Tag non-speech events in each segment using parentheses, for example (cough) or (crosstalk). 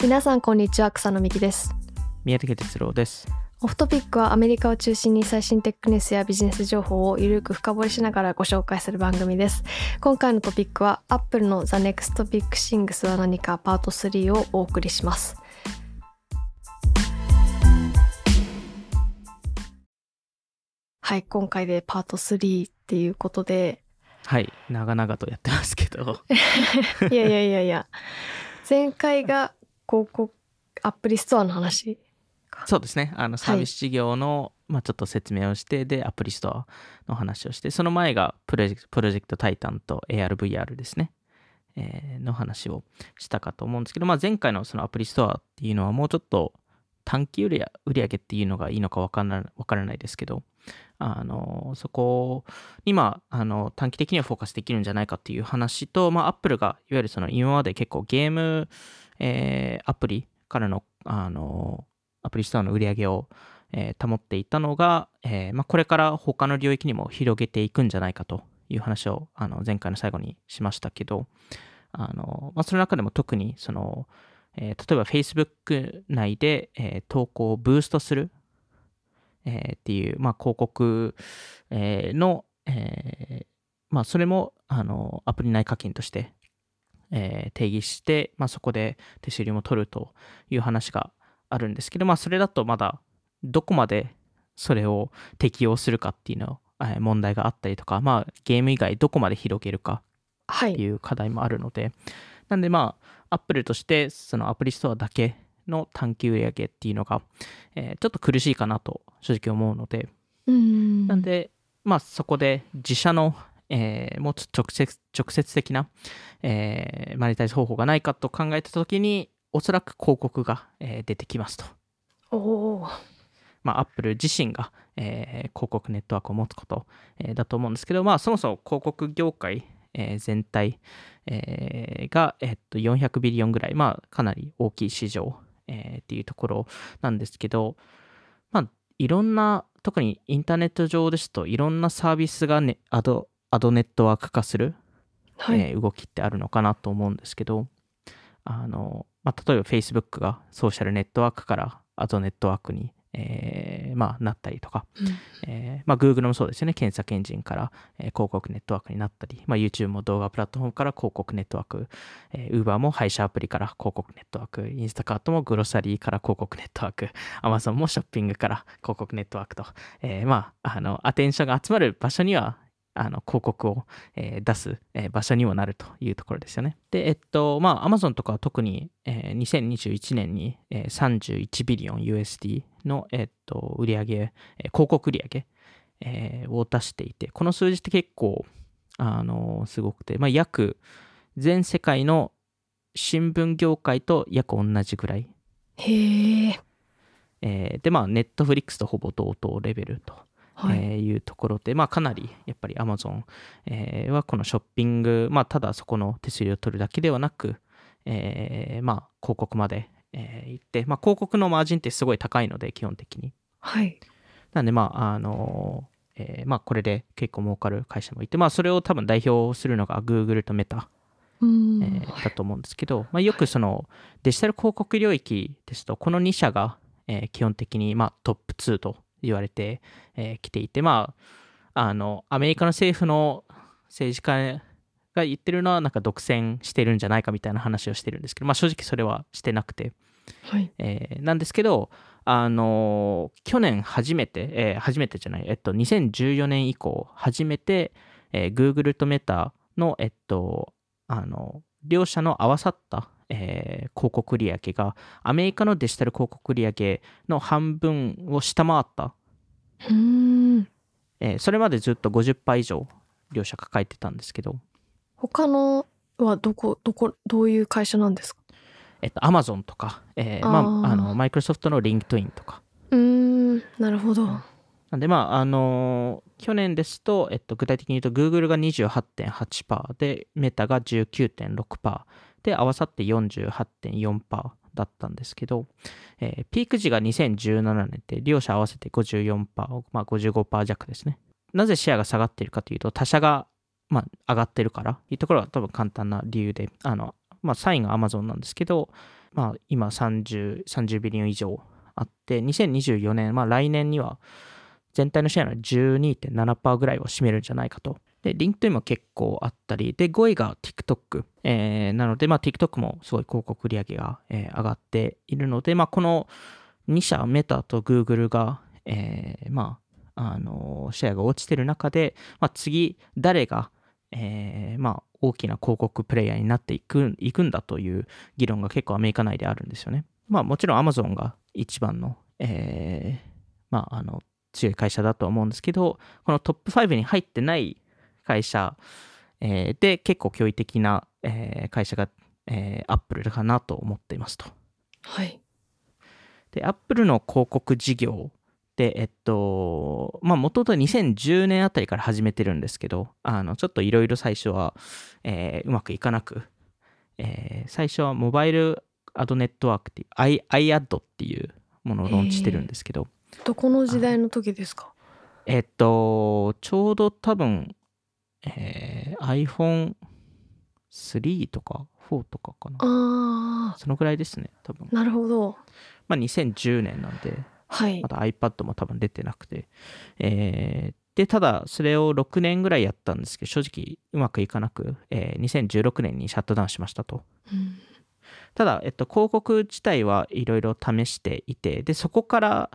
皆さんこんにちは草野美希です。宮武哲郎です。オフトピックはアメリカを中心に最新テックニュースやビジネス情報をゆるく深掘りしながらご紹介する番組です。今回のトピックは Apple の The Next Big Things は何かパート3をお送りします。はい今回でパート3っていうことで。はい長々とやってますけど。(laughs) いやいやいやいや。前回が広告アプリストアの話？そうですね。あのサービス事業の、まあ、ちょっと説明をしてでアプリストアの話をしてその前がプロジェクトプロジェクトタイタンと ARVR ですね、えーの話をしたかと思うんですけど、まあ、前回のそのアプリストアっていうのはもうちょっと短期売り売上っていうのがいいのか分からない分からないですけどあのそこに、まあ、あの短期的にはフォーカスできるんじゃないかっていう話と、まあ、アップルがいわゆるその今まで結構ゲーム、えーアプリからのあのアプリストアの売り上げを、えー保っていたのが、えーまあ、これから他の領域にも広げていくんじゃないかという話をあの前回の最後にしましたけどあの、まあ、その中でも特にその、えー例えば Facebook 内で、えー投稿をブーストする、えーっていう、まあ、広告、えーの、えーまあ、それもあのアプリ内課金として、えー定義して、まあ、そこで手数料も取るという話があるんですけど、まあ、それだとまだどこまでそれを適用するかっていうのえー問題があったりとか、まあ、ゲーム以外どこまで広げるかはいっていう課題もあるので、なんでまあ、アップルとしてそのアプリストアだけの短期売上っていうのが、えーちょっと苦しいかなと正直思うので、うん。なんで、まあそこで自社の、えーもうちょっと直接直接的な、えーマネタイズ方法がないかと考えたときに、おそらく広告が、えー出てきますと。おおーまあ、アップル自身が、えー広告ネットワークを持つこと、えーだと思うんですけど、まあ、そもそも広告業界、えー全体、えーが、えっと400ビリオンぐらい、まあ、かなり大きい市場、えーっていうところなんですけど、まあ、いろんな、特にインターネット上ですといろんなサービスが、ね、アドアドネットワーク化する、はい、えー動きってあるのかなと思うんですけど、あの、まあ、例えば Facebook がソーシャルネットワークからアドネットワークに、えーまあ、なったりとか、うんえーまあ、Google もそうですよね。検索エンジンから、えー広告ネットワークになったり、まあ、YouTube も動画プラットフォームから広告ネットワーク、えー Uber も配車アプリから広告ネットワーク、Instacart もグロサリーから広告ネットワーク、Amazon もショッピングから広告ネットワークと、えーまあ、あの、アテンションが集まる場所には、あの広告を、えー出す、えー場所にもなるというところですよね。で、えっと、まあ、Amazon とかは特に、えー2021年に、えー31ビリオン USD の、えっと、売上、えー広告売上、えーを出していて、この数字って結構、あのすごくて、まあ、約全世界の新聞業界と約同じぐらい。へええーで、まあ、ネットフリックスとほぼ同等レベルとはい、えーいうところで、まあ、かなりやっぱり Amazon、えーはこのショッピング、まあ、ただそこの手数料を取るだけではなく、えーまあ、広告まで、えー行って、まあ、広告のマージンってすごい高いので、基本的に。はい。なんで、まあ、あのえーまあ、これで結構儲かる会社もいて、まあ、それを多分代表するのが Google と Meta、うん、えーだと思うんですけど、まあ、よくそのデジタル広告領域ですと、この2社が、えー基本的に、まあ、トップ2と言われてき、えー来ていて、まあ、あの、アメリカの政府の政治家が言ってるのは、なんか独占してるんじゃないかみたいな話をしてるんですけど、まあ、正直それはしてなくて、はいえーなんですけど、あのー去年初めて、えー初めてじゃない、えっと、2014年以降、初めて、えー Google と Meta の、えっと、あの、両社の合わさった、えー広告売上が、アメリカのデジタル広告売上の半分を下回った。うん。えーそれまでずっと50%以上、両社抱えてたんですけど、他のはどこどこどういう会社なんですか？えっと、Amazon とか、えーあー。まあ、あの、マイクロソフトの LinkedIn とか、うーんなるほど。なんで、まあ、あのー去年ですと、えっと、具体的に言うと、Google が28.8%で、メタが19.6%で、合わさって48.4%だったんですけど、えーピーク時が2017年で、両社合わせて54%、まあ、55%弱ですね。なぜシェアが下がっているかというと、他社が、まあ、上がってるから、いうところが多分簡単な理由で、あの、まあ、3位が Amazon なんですけど、まあ、今30、30 billion 以上あって、2024年、まあ、来年には全体のシェアの12.7%ぐらいを占めるんじゃないかと。で、 LinkedIn も結構あったり、で、5位が TikTok、えー、なので、まあ、TikTok もすごい広告売り上げが、えー、上がっているので、まあ、この2社、メタと Google が、えー、まあ、あのシェアが落ちてる中で、まあ、次、誰が、えー、まあ、大きな広告プレイヤーになっていくいくんだという議論が結構アメリカ内であるんですよね。まあ、もちろん Amazon が一番の、えー、まあ、あの、強い会社だとは思うんですけど、このトップ5に入ってない会社、えー、で結構驚異的な、えー、会社が、えー、Apple かなと思っていますと。はい。で、Apple の広告事業で、えっと、まあ、もともと2010年あたりから始めてるんですけど、あの、ちょっといろいろ最初は、えー、うまくいかなく、えー、最初はモバイルアドネットワークっていう、iAd っていうものをローンチしてるんですけど。どこの時代の時ですか？えっと、ちょうど多分、えー、iPhone3 とか4とかかな。ああ。そのぐらいですね、多分。なるほど。まあ2010年なんで、はい、まだ iPad も多分出てなくて。えー、で、ただ、それを6年ぐらいやったんですけど、正直うまくいかなく、えー、2016年にシャットダウンしましたと。うん、ただ、えっと、広告自体はいろいろ試していて、で、そこから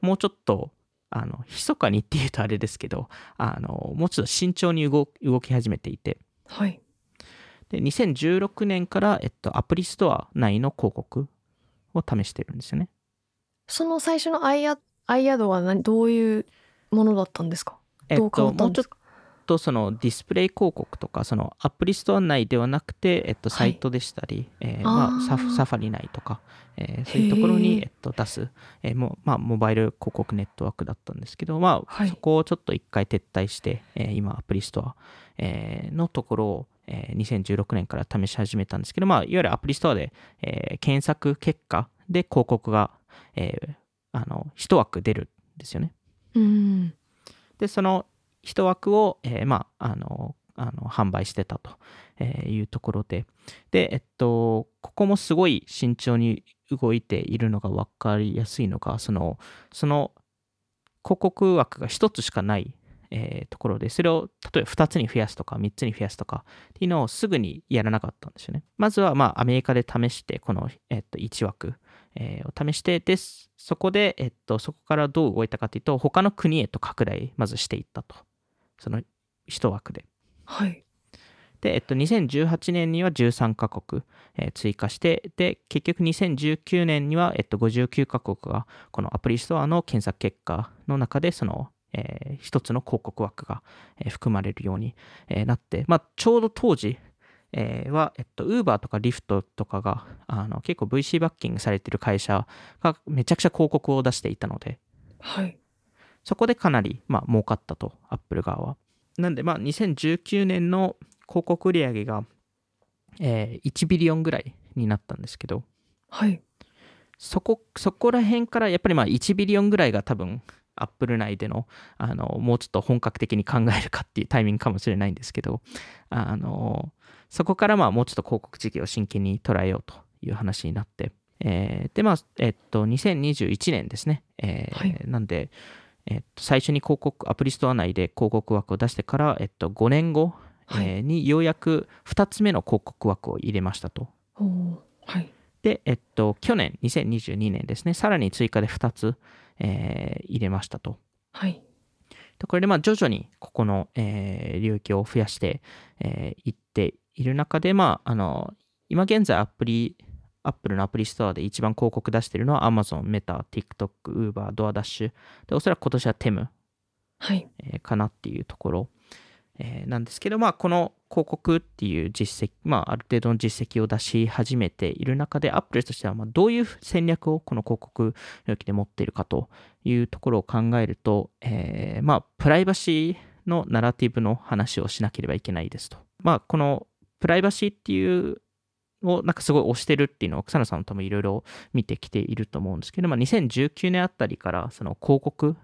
もうちょっとあの、密かにっていうとあれですけど、あの、もうちょっと慎重に動き始めていて、はい。で、2016年から、えっと、アプリストア内の広告を試してるんですよね。その最初のアイアアイアドは何どういうものだったんですか？えっと、もうちょっとそのディスプレイ広告とかそのアプリストア内ではなくて、えっと、サイトでしたり、はい、えー、まあ、サフサファリ内とか、えー、そういうところに、えっと、出す、えーもまあ、モバイル広告ネットワークだったんですけど、まあ、はい、そこをちょっと一回撤退して、えー、今アプリストア、えー、のところを、えー、2016年から試し始めたんですけど、まあ、いわゆるアプリストアで、えー、検索結果で広告が、えー、あの一枠出るんですよね。うん、でその一枠を、えー、まあ、あの、あの販売してたというところで、で、えっと、ここもすごい慎重に動いているのが分かりやすいのが、その、その広告枠が1つしかない、えー、ところで、それを例えば2つに増やすとか3つに増やすとかっていうのをすぐにやらなかったんですよね。まずは、まあ、アメリカで試して、この、えっと、1枠、えー、を試して、で、そこで、えっと、そこからどう動いたかというと、他の国へと拡大、まずしていったと。その一枠で。はい。で、えっと、2018年には13カ国、えー、追加して、で、結局2019年には、えっと、59カ国が、このアプリストアの検索結果の中で、その、えー、一つの広告枠が、えー、含まれるように、えー、なって、まあ、ちょうど当時、えー、は、えっと、Uber とか Lyft とかが、あの、結構 VC バッキングされてる会社がめちゃくちゃ広告を出していたので、はい。そこでかなり、まあ、儲かったと、アップル側は。なんで、まあ、2019年の広告売上が、えー、1 billion ぐらいになったんですけど、はい。そこ、そこら辺から、やっぱりまあ、1 billion ぐらいが多分、アップル内での、あの、もうちょっと本格的に考えるかっていうタイミングかもしれないんですけど、あの、そこからまあ、もうちょっと広告事業を真剣に捉えようという話になって、えー、で、まあ、えっと、2021年ですね。えー、はい、なんで、えっと、最初に広告、アプリストア内で広告枠を出してから、えっと、5年後、はい、えー、にようやく2つ目の広告枠を入れましたと。はい、で、えっと、去年、2022年ですね、さらに追加で2つ、えー、入れましたと。はい。これで、まあ、徐々にここの、えー、領域を増やしてい、えー、っている中で、まあ、あの、今現在アプリ、アップルのアプリストアで一番広告出してるのは Amazon、Meta、TikTok、Uber、DoorDash。で、おそらく今年は Tem、はいえー、かなっていうところ、えー、なんですけど、まあ、この広告っていう実績、まあ、ある程度の実績を出し始めている中で、Apple としてはまあどういう戦略をこの広告領域で持っているかというところを考えると、えー、まあ、プライバシーのナラティブの話をしなければいけないですと。まあ、このプライバシーっていうをなんかすごい推してるっていうのを草野さんともいろいろ見てきていると思うんですけど、まあ、2019年あたりからその広告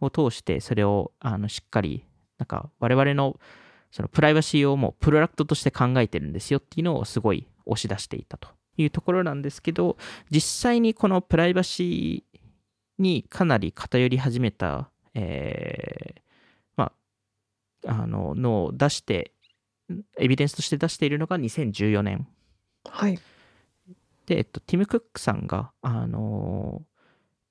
を通してそれをあのしっかりなんか我々のそのプライバシーをもうプロダクトとして考えてるんですよっていうのをすごい押し出していたというところなんですけど、実際にこのプライバシーにかなり偏り始めた、えー、まあ、あの、のを出して、エビデンスとして出しているのが2014年。はい。で、えっと、ティム・クックさんが、あの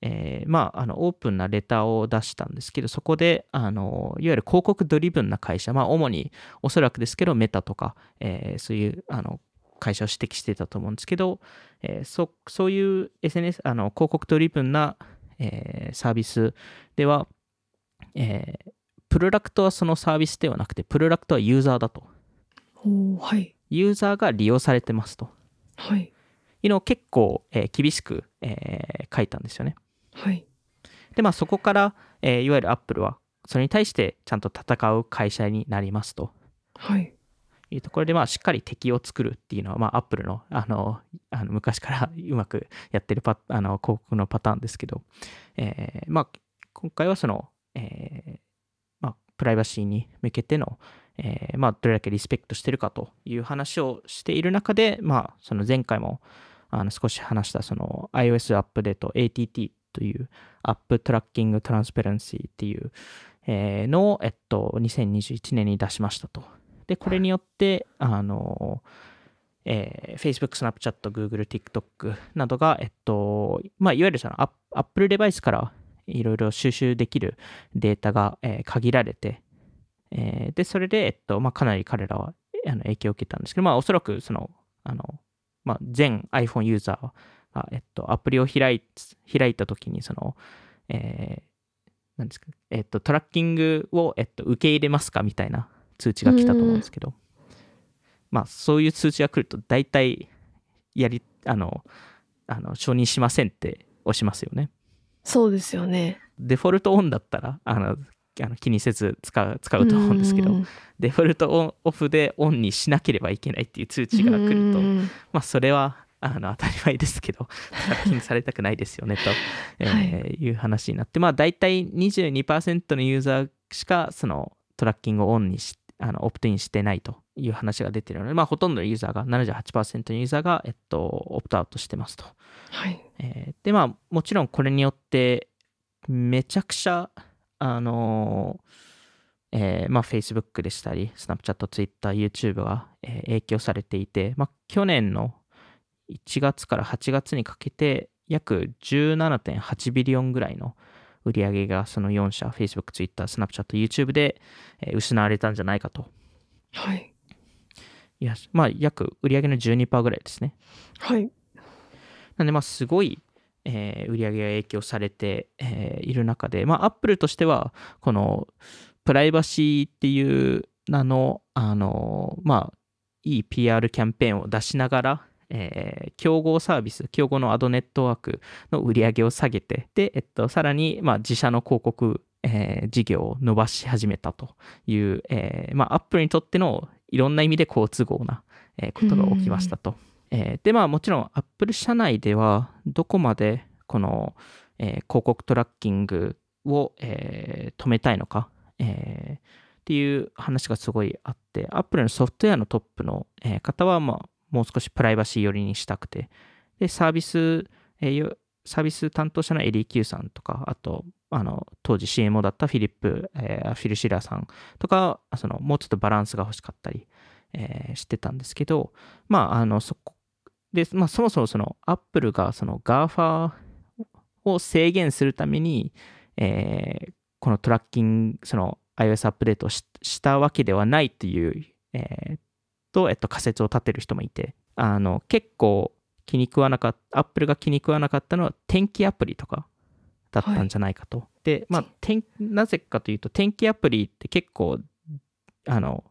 えー、まあ、あのオープンなレターを出したんですけど、そこで、あのいわゆる広告ドリブンな会社、まあ、主におそらくですけど、メタとか、えー、そういうあの会社を指摘してたと思うんですけど、えー、そそういう SNS、あの広告ドリブンな、えー、サービスでは、えー、プロダクトはそのサービスではなくて、プロダクトはユーザーだと。はい、ユーザーが利用されてますと。はい。いうのを結構、えー、厳しく、えー、書いたんですよね。はい。で、まあそこから、えー、いわゆるアップルは、それに対してちゃんと戦う会社になりますと。はい。いうところで、まあ、しっかり敵を作るっていうのは、まあ、アップルの、あの、あの昔からうまくやってるパあの広告のパターンですけど、えー、まあ、今回はその、えー、まあ、プライバシーに向けての、えー、まあ、どれだけリスペクトしてるかという話をしている中で、まあ、その前回も、あの少し話したその iOS アップデート ATT というアップトラッキングトランスペレンシーっていうのを、えっと、2021年に出しましたと。で、これによって、あの、えー、Facebook、Snapchat、Google、TikTok などが、えっと、まあ、いわゆるその Apple デバイスからいろいろ収集できるデータが、えー、限られて、えー、で、それで、えっと、まあ、かなり彼らはあの影響を受けたんですけど、まあ、おそらく、その、あの、まあ、全 iPhone ユーザーが、えっと、アプリを開い開いたときに、その、えー、なんですか、えっと、トラッキングを、えっと、受け入れますかみたいな通知が来たと思うんですけど、まあ、そういう通知が来ると、大体、やり、あの、あの承認しませんって押しますよね。そうですよね。デフォルトオンだったら、あの、あの気にせず使う使うと思うんですけど、デフォルトオフでオンにしなければいけないっていう通知が来ると、まあ、それはあの当たり前ですけど、(laughs) 作品されたくないですよねと、えー、はい、いう話になって、まあ、大体22%のユーザーしかそのトラッキングをオンにしあのオプトインしてないという話が出てるので、まあ、ほとんどのユーザーが、78%のユーザーが、えっと、オプトアウトしてますと。はい。えー、で、まあ、もちろんこれによって、めちゃくちゃ、あのー、えー、まあ、Facebook でしたり、Snapchat、Twitter、YouTube が、えー、影響されていて、まあ、去年の1月から8月にかけて、約17.8ビリオンぐらいの、売り上げがその4社、Facebook、Twitter、Snapchat、YouTube で失われたんじゃないかと。はい。いや、まあ、約売り上げの12%ぐらいですね。はい。なんで、まあ、すごい、えー、売り上げが影響されて、えー、いる中で、まあ、Apple としては、この、プライバシーっていう名の、あの、まあ、いい PR キャンペーンを出しながら、えー、競合サービス、競合のアドネットワークの売り上げを下げて、で、えっと、さらに、まあ、自社の広告、えー、事業を伸ばし始めたという、えー、まあ、アップルにとってのいろんな意味で好都合な、えー、ことが起きましたと。えー、で、まあ、もちろん、アップル社内では、どこまで、この、えー、広告トラッキングを、えー、止めたいのか、え、っていう話がすごいあって、アップルのソフトウェアのトップの、方は、まあ、もう少しプライバシー寄りにしたくて、で、サービス、サービス担当者のエディー・キューさんとか、あと、あの、当時 CMO だったフィリップ、フィル・シラーさんとか、その、もうちょっとバランスが欲しかったり、してたんですけど、まあ、あの、そこ、で、まあ、そもそもその、アップルがその GAFA を制限するために、えー、このトラッキング、その iOS アップデートをしたわけではないという、えー、と、えっと、仮説を立てる人もいて、あの、結構気に食わなかった、アップルが気に食わなかったのは天気アプリとかだったんじゃないかと。はい、で、まあ、なぜかというと、天気アプリって結構、あの、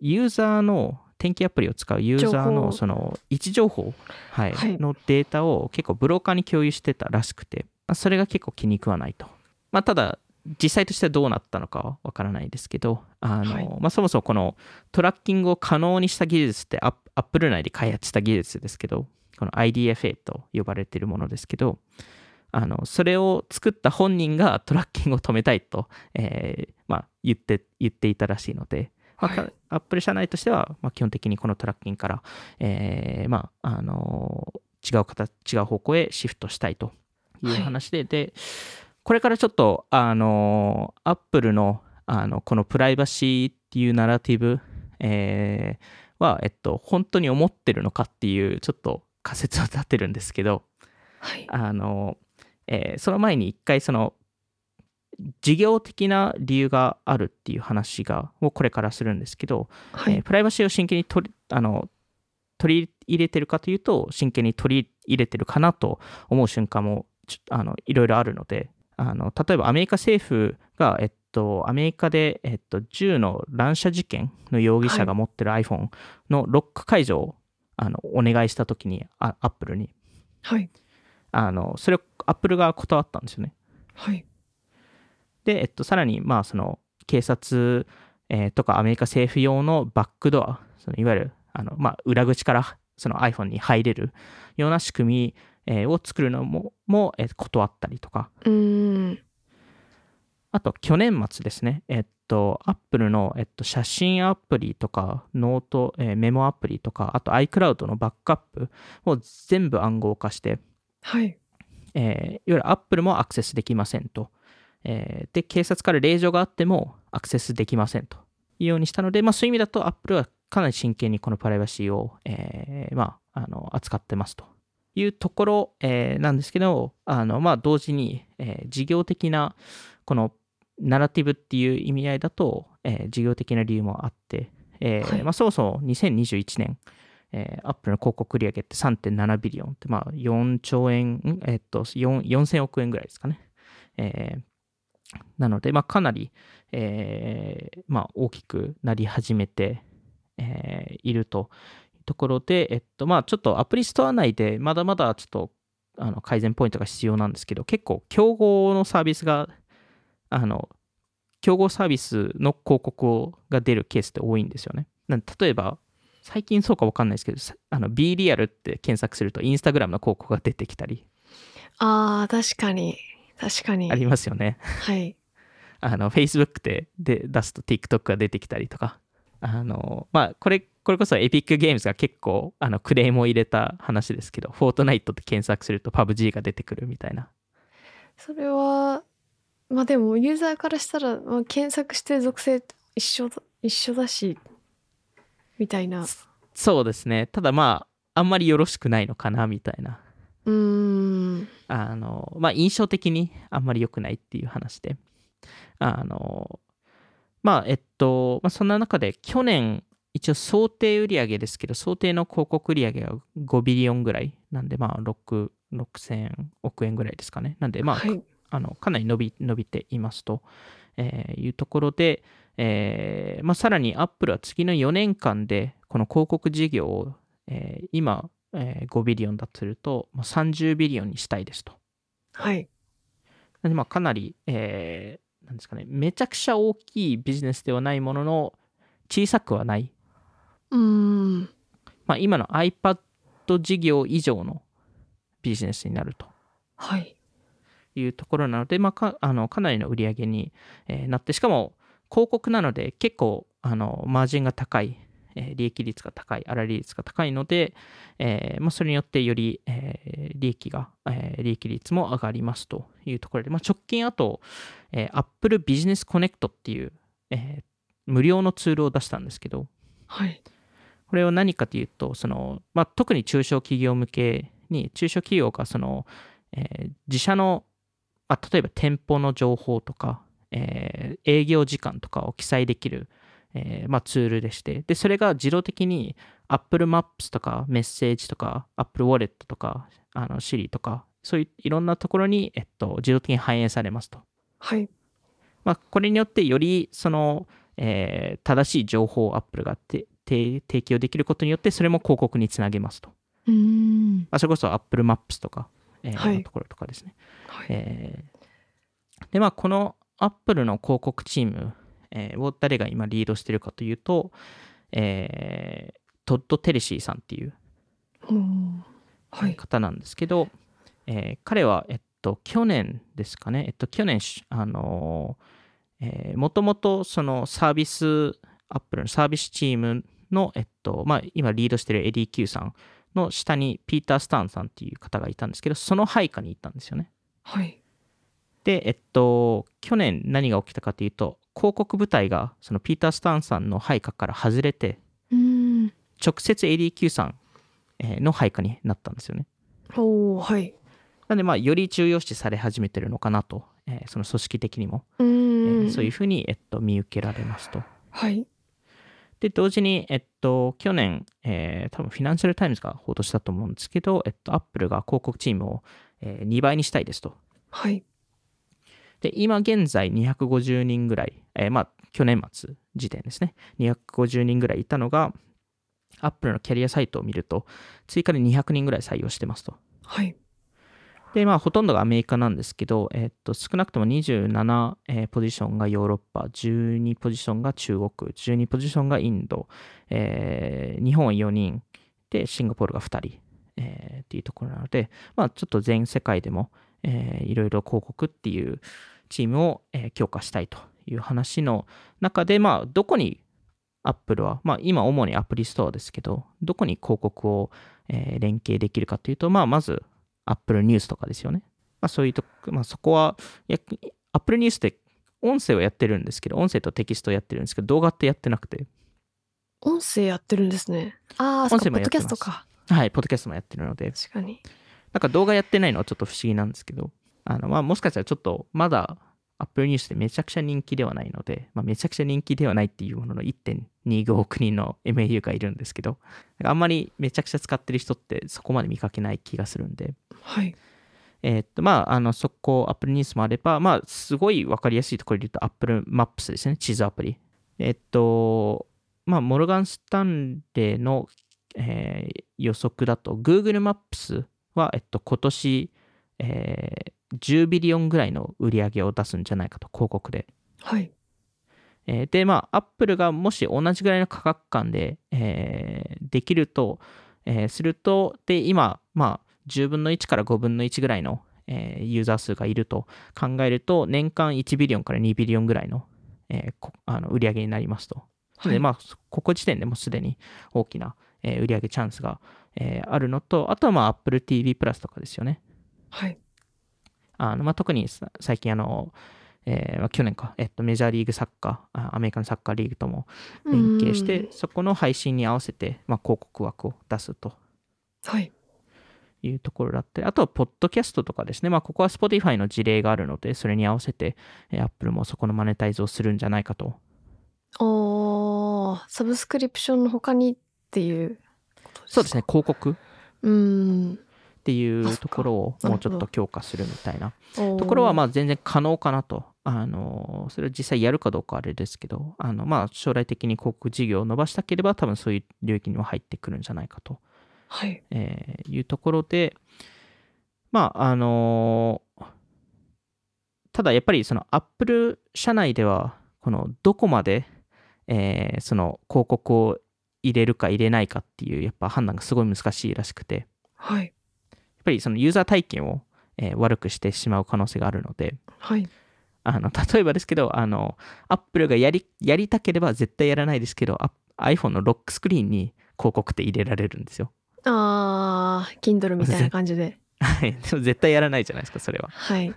ユーザーの、天気アプリを使うユーザーのその位置情報、はい、はい、のデータを結構ブローカーに共有してたらしくて、まあ、それが結構気に食わないと。まあ、ただ、実際としてはどうなったのかはわからないですけど、あの、はい、まあ、そもそもこのトラッキングを可能にした技術ってアップル内で開発した技術ですけど、この IDFA と呼ばれているものですけど、あの、それを作った本人がトラッキングを止めたいと、えー、まあ、言って、言っていたらしいので、まあはい。アップル社内としては、まあ、基本的にこのトラッキングから、えーまああの違う形違う方向へシフトしたいという話で、でこれからちょっとあのアップルのあのこのプライバシーっていうナラティブ、えーは、えっと、本当に思ってるのかっていうちょっと仮説を立てるんですけどはい。あの、えーその前に一回その事業的な理由があるっていう話がをこれからするんですけど、はい。えープライバシーを真剣に取りあの取り入れてるかというと真剣に取り入れてるかなと思う瞬間もあのいろいろあるのであの例えばアメリカ政府が、えっと、アメリカで、えっと、銃の乱射事件の容疑者が持ってる iPhone のロック解除をあのお願いした時にあアップルに。はい。あのそれをアップルが断ったんですよね。はいで、えっと、さらに、まあ、その、警察、えーとかアメリカ政府用のバックドア、そのいわゆる、あの、まあ、裏口からその iPhone に入れるような仕組み、えーを作るのも、も、えー断ったりとか、うーん。あと、去年末ですね、えっと、Apple の、えっと、写真アプリとか、ノート、えーメモアプリとか、あと iCloud のバックアップを全部暗号化して、はい。えーいわゆる Apple もアクセスできませんと。えーで、警察から令状があってもアクセスできませんというようにしたので、まあ、そういう意味だと Apple はかなり真剣にこのプライバシーを、えーまあ、あの扱ってますというところ、えーなんですけど、あのまあ、同時に、えー事業的なこのナラティブっていう意味合いだと、えー事業的な理由もあって、えーはいまあ、そもそも2021年、えー、アップルの広告売上って3.7ビリオンって、まあ、4兆円、ん？えっと、4 4000億円ぐらいですかね。えーなので、まあ、かなり、えーまあ、大きくなり始めて、えーいるというところで、えっと、まあ、ちょっとアプリストア内でまだまだちょっとあの改善ポイントが必要なんですけど、結構競合のサービスが、あの、競合サービスの広告が出るケースって多いんですよね。例えば、最近そうか分かんないですけど、あの B リアルって検索すると、インスタグラムの広告が出てきたり、あー確かに確かにありますよね。はいあの Facebook でで出すと TikTok が出てきたりとか、あの、まあ、これ、これこそエピックゲームズが結構あのクレームを入れた話ですけど、フォートナイトって検索すると PUBG が出てくるみたいな。それはまあでもユーザーからしたら、まあ、検索してる属性一緒だ一緒だしみたいなそうですね。ただまあ、あんまりよろしくないのかなみたいな。うーんあの、まあ、印象的にあんまり良くないっていう話で。あの、まあ、えっと、まあ、そんな中で去年、一応想定売上ですけど、想定の広告売上が5ビリオンぐらいなんで、まあ、6、6000億円ぐらいですかね。なんで、まあ、はいあのかなり伸び伸びていますと、えーいうところで、えーまあ、さらにアップルは次の4年間でこの広告事業を、えー今、えー5ビリオンだとすると、まあ、30ビリオンにしたいですと。はいなんでまあかなり、えーなんですかね、めちゃくちゃ大きいビジネスではないものの小さくはない、うーんまあ、今の iPad 事業以上のビジネスになると。はいいうところなので、まあ、かあのかなりの売り上げに、えーなって、しかも広告なので結構あのマージンが高い、えー利益率が高い、粗利率が高いので、えーまあ、それによってより、えー利益が、えー利益率も上がりますというところで、まあ、直近あと、えー Apple Business Connect っていう、えー無料のツールを出したんですけど、はい。これは何かというと、そのまあ、特に中小企業向けに、中小企業がその、えー自社の、まあ、例えば店舗の情報とか、えー営業時間とかを記載できる、えーまあ、ツールでして、で、それが自動的に Apple Maps とかメッセージとか Apple Wallet とかあの Siri とか、そういういろんなところに、えっと、自動的に反映されますと。はいまあ、これによってよりその、えー正しい情報を Apple がてて提供できることによってそれも広告につなげますと。うーんまあ、それこそ Apple Maps とか、えーはいのところとかですね。はいえーで、まあ、この Apple の広告チーム、えーを誰が今リードしてるかというと、えートッド・テレシーさんっていう方なんですけど、えー彼は、えっと、去年ですかね、えっと、去年、しあのーえーもともとそのサービス、アップルのサービスチームの、えっと、まあ、今リードしてるエディ・キューさんの下にピーター・スタンさんっていう方がいたんですけど、その配下に行ったんですよね。はい。で、えっと、去年何が起きたかというと、広告部隊がそのピーター・スタンさんの配下から外れて、うん。直接 ADQ さんえーの配下になったんですよね。おおはい。なんで、まあ、より重要視され始めてるのかなと、えーその組織的にも、うえん。ーそういうふうに、えっと、見受けられますと。はい。で、同時に、えっと、去年、えー多分フィナンシャル・タイムズが報道したと思うんですけど、えっと、アップルが広告チームを、え2倍にしたいですと。はい。で、今現在250人ぐらい、えーまあ、去年末時点ですね、250人ぐらいいたのが、アップルのキャリアサイトを見ると、追加で200人ぐらい採用してますと。はい。で、まあ、ほとんどがアメリカなんですけど、えっと、少なくとも27、えーポジションがヨーロッパ、12ポジションが中国、12ポジションがインド、えー日本は4人、で、シンガポールが2人、えーっていうところなので、まあ、ちょっと全世界でも、えーいろいろ広告っていうチームを、えー強化したいという話の中で、まあ、どこにアップルは、まあ、今主にアプリストアですけど、どこに広告を、えー連携できるかというと、まあ、まず、Apple News とかですよね。まあ、そういうとこ、まあ、そこは、や Apple News って音声をやってるんですけど、音声とテキストをやってるんですけど、動画ってやってなくて、音声やってるんですね。ああ、そっか、ポッドキャストか。はい、ポッドキャストもやってるので、確かに。なんか動画やってないのはちょっと不思議なんですけど、あの、まあ、もしかしたらちょっと、まだ Apple News でめちゃくちゃ人気ではないので、まあ、めちゃくちゃ人気ではないっていうものの1.25億人の (laughs) MAU がいるんですけど、あんまりめちゃくちゃ使ってる人ってそこまで見かけない気がするんで、はい。えーっと、まあ、あの、そこ、Apple News もあれば、まあ、すごいわかりやすいところで言うと、Apple Maps ですね、地図アプリ。えーっと、まあ、モルガン・スタンレーの、えー予測だと、Google Maps は、えっと、今年、えー10ビリオンぐらいの売り上げを出すんじゃないかと、広告で。はい。えーで、まあ、Apple がもし同じぐらいの価格感で、えーできると、えーすると、で、今、まあ、10分の1から5分の1ぐらいの、えーユーザー数がいると考えると、年間1ビリオンから2ビリオンぐらいの,、えあの売り上げになりますと。で、まあ、ここ時点でもうすでに大きな、えー売り上げチャンスが、えーあるのと、あとはまあ Apple TV プラスとかですよね。はい。あのまあ、特にさ最近あの、えーまあ去年か、えっと、メジャーリーグサッカー、あアメリカのサッカーリーグとも連携してうん、そこの配信に合わせて、まあ、広告枠を出すと。はい。いうところだったり、あとは、ポッドキャストとかですね、まあ、ここは Spotify の事例があるので、それに合わせて、えー Apple もそこのマネタイズをするんじゃないかと。おーサブスクリプションの他にっていうそうですね、広告。うーん。っていうところをもうちょっと強化するみたいなとところはまあ全然可能かなと。あのそれを実際やるかどうかはあれですけど、あのまあ将来的に広告事業を伸ばしたければ多分そういう領域にも入ってくるんじゃないかと、はい。えーいうところで、まああのただやっぱりその Apple 社内ではこのどこまで、えーその広告を入れるか入れないかっていうやっぱ判断がすごい難しいらしくて、はい。やっぱりそのユーザー体験を、えー悪くしてしまう可能性があるので、はい。あの (laughs) 例えばですけど、あの、Apple がやりやりたければ絶対やらないですけど、あ iPhone のロックスクリーンに広告って入れられるんですよ。あー、Kindle みたいな感じで。はい。(laughs) でも絶対やらないじゃないですか、それは。はい。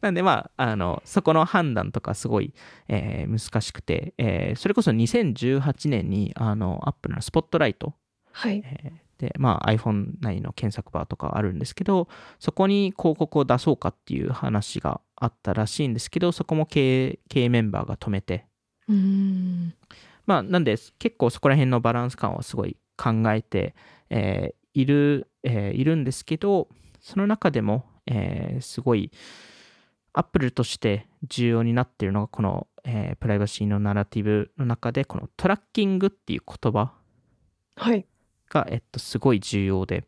なんで、まあ、あの、そこの判断とかすごい、えー難しくて、えーそれこそ2018年に、あの、Apple のスポットライト、はい。えーで、まあ iPhone 内の検索バーとかあるんですけど、そこに広告を出そうかっていう話があったらしいんですけど、そこも経営経営メンバーが止めて、うーん。まあなんで結構そこら辺のバランス感はすごい考えて、えーいる、えーいるんですけど、その中でも、えーすごい Apple として重要になっているのがこの、えープライバシーのナラティブの中でこのトラッキングっていう言葉はい。が、えっと、すごい重要で。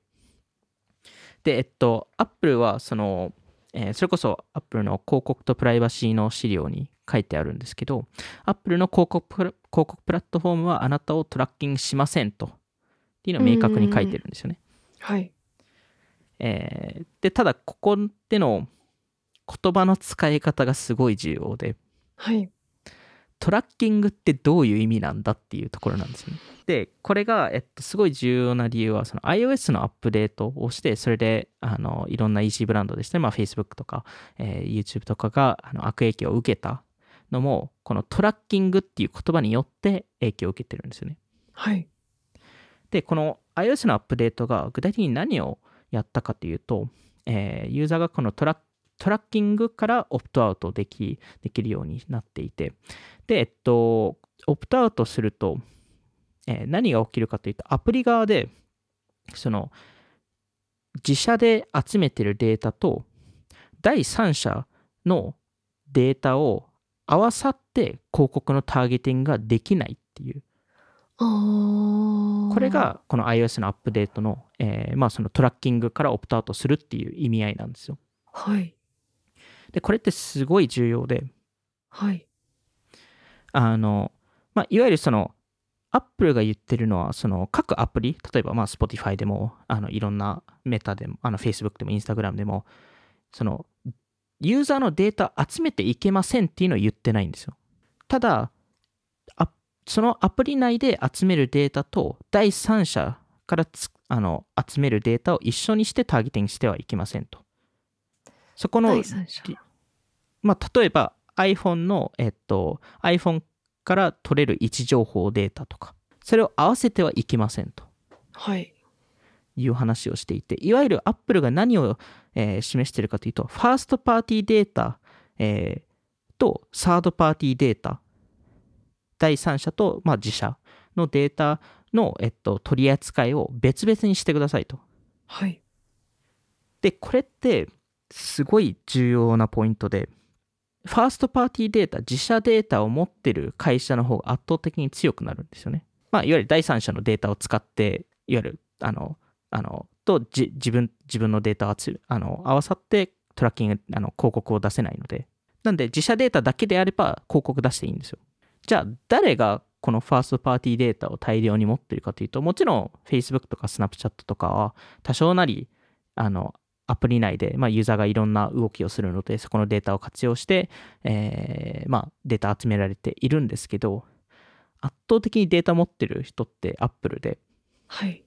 で、えっと、Apple は、その、えーそれこそ Apple の広告とプライバシーの資料に書いてあるんですけど、Apple の広告広告プラットフォームはあなたをトラッキングしませんと。っていうのを明確に書いてるんですよね。はい。えーで、ただ、ここでの言葉の使い方がすごい重要で、はい。トラッキングってどういう意味なんだっていうところなんですよね。で、これが、えっと、すごい重要な理由は、その iOS のアップデートをして、それで、あの、いろんな EC ブランドですね、まあ、Facebook とか、えー、YouTube とかがあの悪影響を受けたのも、このトラッキングっていう言葉によって影響を受けてるんですよね。はい。で、この iOS のアップデートが具体的に何をやったかというと、えー、ユーザーがこのトラットラッキングからオプトアウトできできるようになっていて、で、えっと、オプトアウトすると、えー、何が起きるかというと、アプリ側で、その、自社で集めてるデータと、第三者のデータを合わさって広告のターゲティングができないっていう。これがこの iOS のアップデートの、えー、まあそのトラッキングからオプトアウトするっていう意味合いなんですよ。はい。で、これってすごい重要で、はい。あの、まあ、いわゆるその、アップルが言ってるのは、その各アプリ、例えばまあ Spotify でも、あのいろんなメタでも、あの Facebook でも Instagram でも、そのユーザーのデータ集めていけませんっていうのを言ってないんですよ。ただ、そのアプリ内で集めるデータと第三者からあの集めるデータを一緒にしてターゲティングしてはいけませんと。そこの、まあ、例えば iPhone の、えっと、iPhone から取れる位置情報データとか、それを合わせてはいけませんと。はい。いう話をしていて、いわゆる Apple が何を、えー、示しているかというと、ファーストパーティーデータ、えー、とサードパーティーデータ、第三者と、まあ、自社のデータの、えっと、取り扱いを別々にしてくださいと。はい。で、これって、すごい重要なポイントで、ファーストパーティーデータ、自社データを持ってる会社の方が圧倒的に強くなるんですよね。まあ、いわゆる第三者のデータを使って、いわゆる、あの、あの、と自分、自分のデータをあの合わさってトラッキング、あの、広告を出せないので。なんで、自社データだけであれば広告出していいんですよ。じゃあ、誰がこのファーストパーティーデータを大量に持ってるかというと、もちろん Facebook とか Snapchat とかは多少なり、あの、アプリ内で、まあ、ユーザーがいろんな動きをするので、そこのデータを活用して、えー、まあ、データ集められているんですけど、圧倒的にデータ持ってる人って Apple で、はい。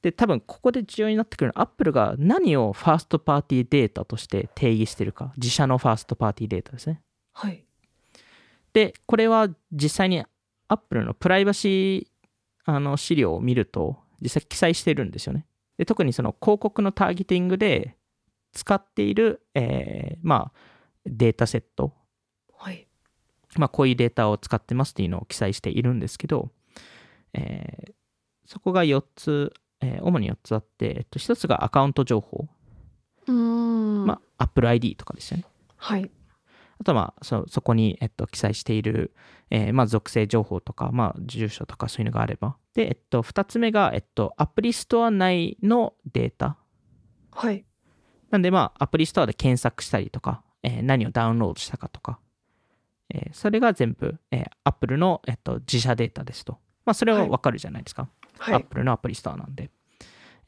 で、多分ここで重要になってくるのは、Apple が何をファーストパーティーデータとして定義してるか、自社のファーストパーティーデータですね。はい。で、これは実際に Apple のプライバシーあの資料を見ると、実際記載してるんですよね。で特にその広告のターゲティングで使っている、えー、まあ、データセット、はいまあ、こういうデータを使ってますっていうのを記載しているんですけど、えー、そこが4つ、えー、主に4つあって、えっと、1つがアカウント情報。うんまあ、Apple ID とかですよね。はい。あとは、まあ、そそこに、えっと、記載している、えー、まあ、属性情報とか、まあ、住所とかそういうのがあれば。で、えっと、2つ目が、えっと、アプリストア内のデータ。はい。なんで、まあ、アプリストアで検索したりとか、えー、何をダウンロードしたかとか、えー、それが全部、えー、Apple の、えっと、自社データですと。まあ、それはわかるじゃないですか。はい、Apple のアプリストアなんで。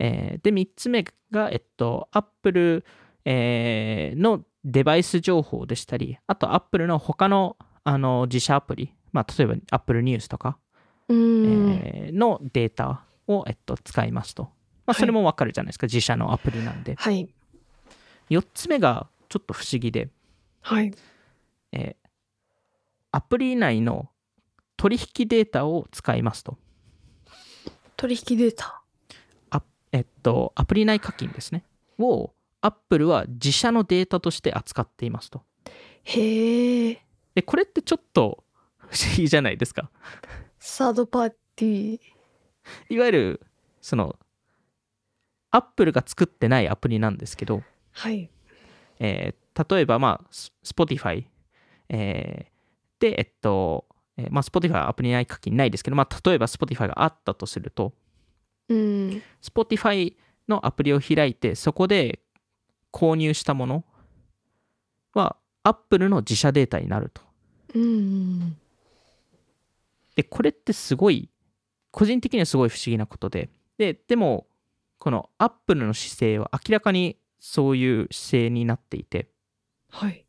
えー、で、3つ目が、えっと、Apple、えー、のデバイス情報でしたり、あと Apple の他のあの自社アプリ、まあ、例えば Apple News とか、えー、のデータを、えっと、使いますと。まあ、それもわかるじゃないですか、はい、自社のアプリなんで。はい。4つ目がちょっと不思議で、はいえー、アプリ内の取引データを使いますと。取引データあえっと、アプリ内課金ですね。をアップルは自社のデータとして扱っていますと。へえ。で、これってちょっと不思議じゃないですか。サードパーティー。いわゆる、その、アップルが作ってないアプリなんですけど、はい。えー、例えば、まあ、Spotify、えー、で、えっと、えー、まあ、Spotify はアプリ内課金ないですけど、まあ、例えば Spotify があったとすると、うん、Spotify のアプリを開いて、そこで購入したものは Apple の自社データになると。うん、で、これってすごい、個人的にはすごい不思議なことで、で、でも、この Apple の姿勢は明らかにそういう姿勢になっていて、はい。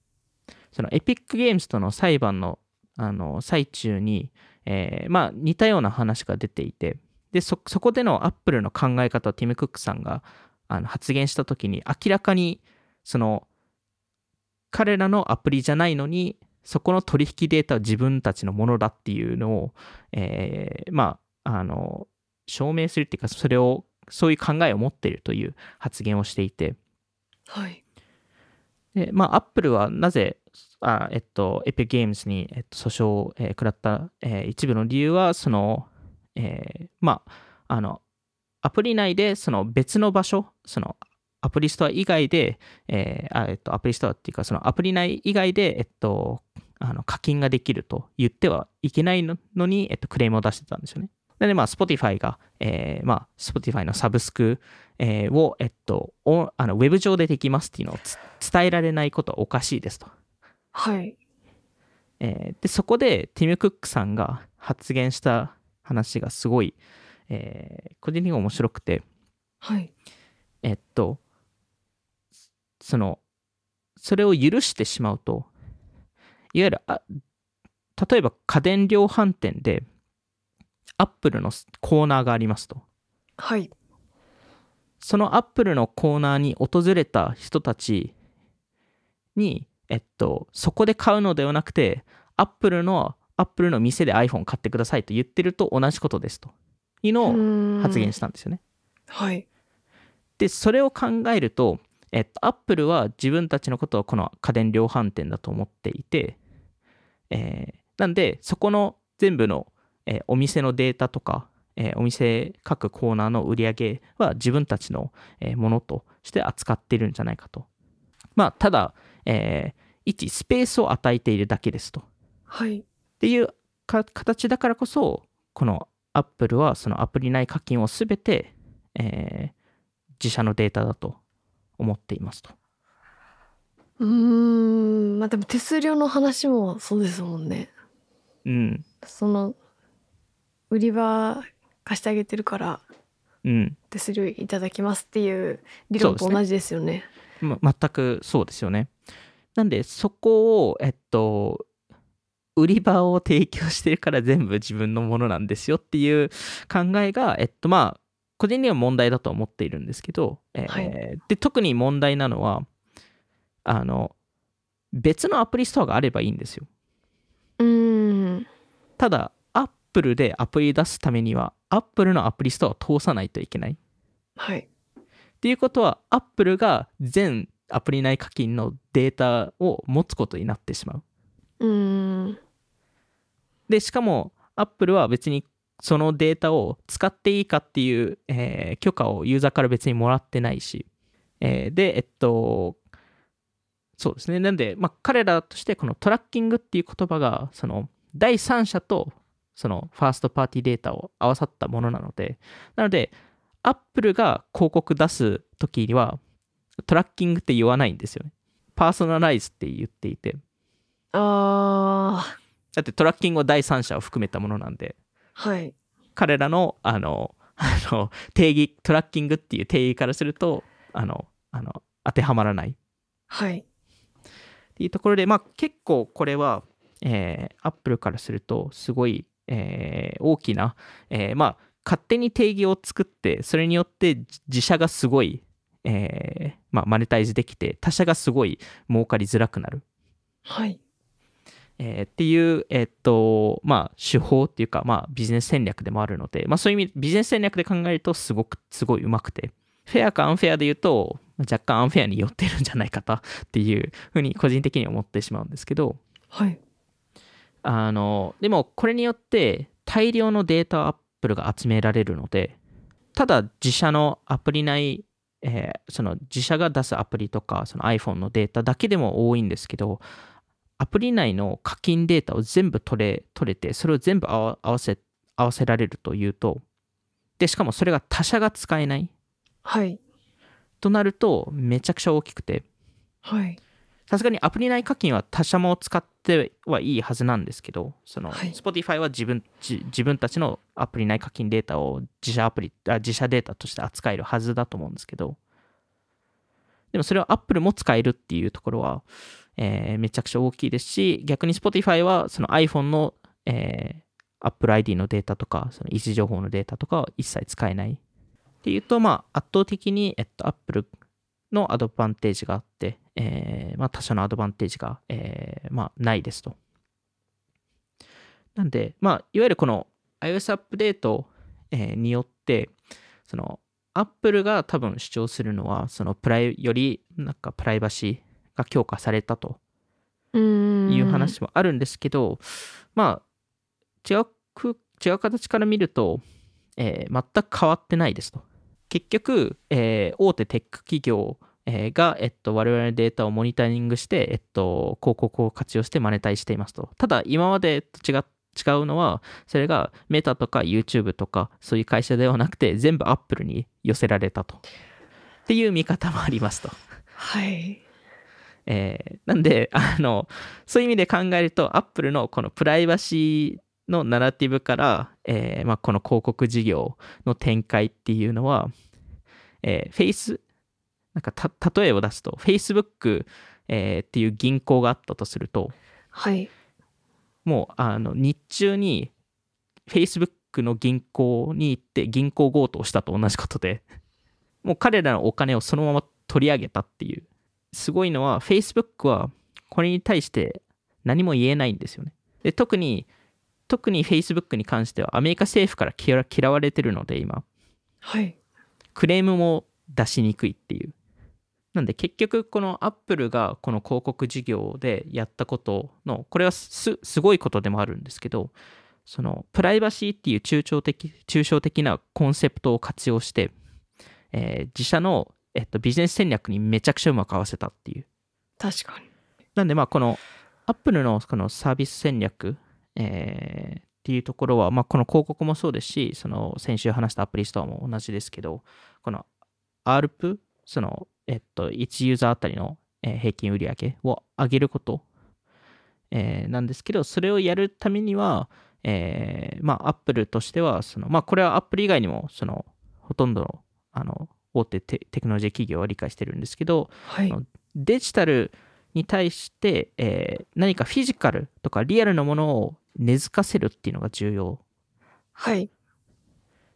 そのエピックゲームズとの裁判のあの最中に、えーまあ、似たような話が出ていてでそそこでのアップルの考え方をティム・クックさんがあの発言した時に明らかにその彼らのアプリじゃないのにそこの取引データは自分たちのものだっていうのを、えーまあ、あの証明するっていうかそれをそういう考えを持っているという発言をしていて。はい。でまあアップルはなぜあえっと、エピゲームズに、えっと、訴訟を、えー、食らった、えー、一部の理由は、その、えー、まあ、あの、アプリ内でその別の場所、そのアプリストア以外で、えーあえっと、アプリストアっていうか、そのアプリ内以外で、えっと、あの課金ができると言ってはいけないのに、えっと、クレームを出してたんですよね。なので、まあ、Spotify が、えー、まあ、Spotify のサブスク、えー、を、えっと、あのウェブ上でできますっていうのを伝えられないことはおかしいですと。はい。えー、で、そこでティム・クックさんが発言した話がすごい、えー、個人的に面白くて、はい。えっと、その、それを許してしまうと、いわゆる、あ例えば家電量販店で、アップルのコーナーがありますと。はい。そのアップルのコーナーに訪れた人たちに、えっと、そこで買うのではなくて、アップルの、アップルの店で iPhone 買ってくださいと言ってると同じことですというのを発言したんですよね。はい。で、それを考えると、えっと、アップルは自分たちのことをこの家電量販店だと思っていて、えー、なんで、そこの全部の、えー、お店のデータとか、えー、お店各コーナーの売り上げは自分たちの、えー、ものとして扱っているんじゃないかと。まあ、ただ、えー、一スペースを与えているだけですと。はい。っていう形だからこそ、このアップルはそのアプリ内課金をすべて、えー、自社のデータだと思っていますと。うーん、まあでも手数料の話もそうですもんね。うん。その売り場貸してあげてるから、うん、手数料いただきますっていう理論と同じですよね。ま、全くそうですよね。なんで、そこを、えっと、売り場を提供してるから全部自分のものなんですよっていう考えが、えっと、まあ、個人には問題だと思っているんですけど、えーはい、で特に問題なのはあの別のアプリストアがあればいいんですよ。うんただ、アップルでアプリ出すためには、アップルのアプリストアを通さないといけない。はい。っていうことは、アップルが全アプリ内課金のデータを持つことになってしまう。うん。で、しかも、アップルは別にそのデータを使っていいかっていう、えー、許可をユーザーから別にもらってないし、えー、で、えっと、そうですね。なんで、まあ、彼らとしてこのトラッキングっていう言葉が、その、第三者とそのファーストパーティーデータを合わさったものなので、なので、アップルが広告出すときには、トラッキングって言わないんですよね。パーソナライズって言っていて。ああ。だってトラッキングは第三者を含めたものなんで。はい。彼らの、あの、あの定義、トラッキングっていう定義からすると、あの、あの当てはまらない。はい。っていうところで、まあ結構これは、えー、アップルからすると、すごい、えー、大きな、えー、まあ勝手に定義を作って、それによって自社がすごい、えー、まあ、マネタイズできて、他社がすごい儲かりづらくなる。はい。えー、っていう、えー、っと、まあ、手法っていうか、まあ、ビジネス戦略でもあるので、まあ、そういう意味、ビジネス戦略で考えると、すごく、すごいうまくて、フェアかアンフェアで言うと、若干アンフェアに寄ってるんじゃないかとっていうふうに個人的に思ってしまうんですけど、はい。あの、でも、これによって大量のデータをアップルが集められるので、ただ自社のアプリ内、えー、その自社が出すアプリとか、その iPhone のデータだけでも多いんですけど、アプリ内の課金データを全部取れ、取れて、それを全部合わせ、合わせられるというと、で、しかもそれが他社が使えない。はい。となると、めちゃくちゃ大きくて。はい。さすがにアプリ内課金は他社も使ってはいいはずなんですけど、その、はい、Spotify は自分自分たちのアプリ内課金データを自社アプリあ、自社データとして扱えるはずだと思うんですけど、でもそれを Apple も使えるっていうところは、えーめちゃくちゃ大きいですし、逆に Spotify はその iPhone の、えー Apple ID のデータとか、その位置情報のデータとかは一切使えない。っていうと、まあ、圧倒的に、えっと、Apple のアドバンテージがあって、えーまあ、他社のアドバンテージが、えーまあ、ないですと。なんで、まあ、いわゆるこの iOS アップデート、えーによって、その、Apple が多分主張するのは、そのプライ、よりなんかプライバシーが強化されたという話もあるんですけど、まあ、違うく、違う形から見ると、えー全く変わってないですと。結局、えー大手テック企業、えーが、えっと、我々のデータをモニタリングして、えっと、広告を活用してマネタイしていますと。ただ、今までと違っ違うのは、それがメタとか YouTube とか、そういう会社ではなくて、全部 Apple に寄せられたと。っていう見方もありますと。はいえーなんで、(laughs) あの、そういう意味で考えると、アップルのこのプライバシーのナラティブから、えーまあ、この広告事業の展開っていうのは、えー、フェイス、なんかた例えを出すと、Facebook、えーっていう銀行があったとすると、はいもうあの日中に Facebook の銀行に行って銀行強盗をしたと同じことで、もう彼らのお金をそのまま取り上げたっていう。すごいのは Facebook はこれに対して何も言えないんですよね。で特に特に Facebook に関してはアメリカ政府から嫌嫌われてるので今はいクレームも出しにくいっていう。なんで結局このアップルがこの広告事業でやったことのこれはすすごいことでもあるんですけどそのプライバシーっていう抽象的抽象的なコンセプトを活用して、えー自社の、えっと、ビジネス戦略にめちゃくちゃうまく合わせたっていう。確かに。なんでまあこのアップルのこのサービス戦略、えーっていうところは、まあ、この広告もそうですし、その先週話したアプリストアも同じですけど、この ARP、その、えっと、1ユーザーあたりの、えー平均売上を上げること、えーなんですけど、それをやるためには、えーまあ、アップルとしては、その、まあ、これはアップル以外にも、その、ほとんどの、あの、大手テテクノロジー企業は理解してるんですけど、はいデジタルに対して、えー何かフィジカルとかリアルなものを根付かせるっていうのが重要。はい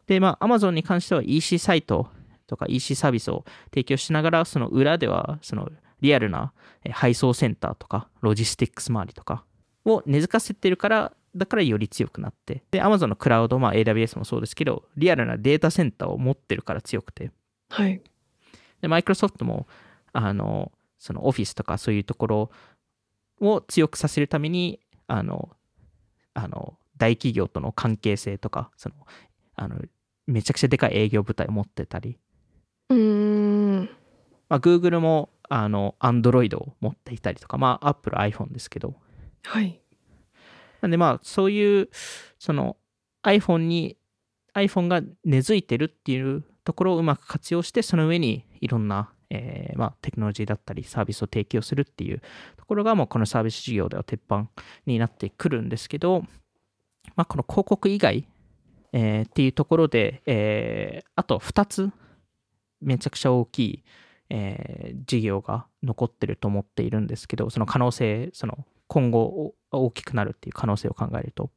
で、まあ、Amazon に関しては EC サイトとか EC サービスを提供しながら、その裏では、そのリアルなえー配送センターとか、ロジスティックス周りとかを根付かせてるから、だからより強くなって。で、Amazon のクラウド、まあ、AWS もそうですけど、リアルなデータセンターを持ってるから強くて。はい。で、マイクロソフトも、あの、そのオフィスとかそういうところを強くさせるために、あの、あの、大企業との関係性とか、その、あの、めちゃくちゃでかい営業部隊を持ってたり、うーん。まあ、Google も、あの、Android を持っていたりとか、まあ、Apple、iPhone ですけど、はい。なんでまあ、そういう、その iPhone に、iPhone が根付いてるっていうところをうまく活用して、その上にいろんな、えーまあ、テクノロジーだったりサービスを提供するっていうところが、もうこのサービス事業では鉄板になってくるんですけど、まあ、この広告以外、えーっていうところで、えーあと2つ、めちゃくちゃ大きい、えー事業が残ってると思っているんですけど、その可能性、その今後大きくなるっていう可能性を考えると、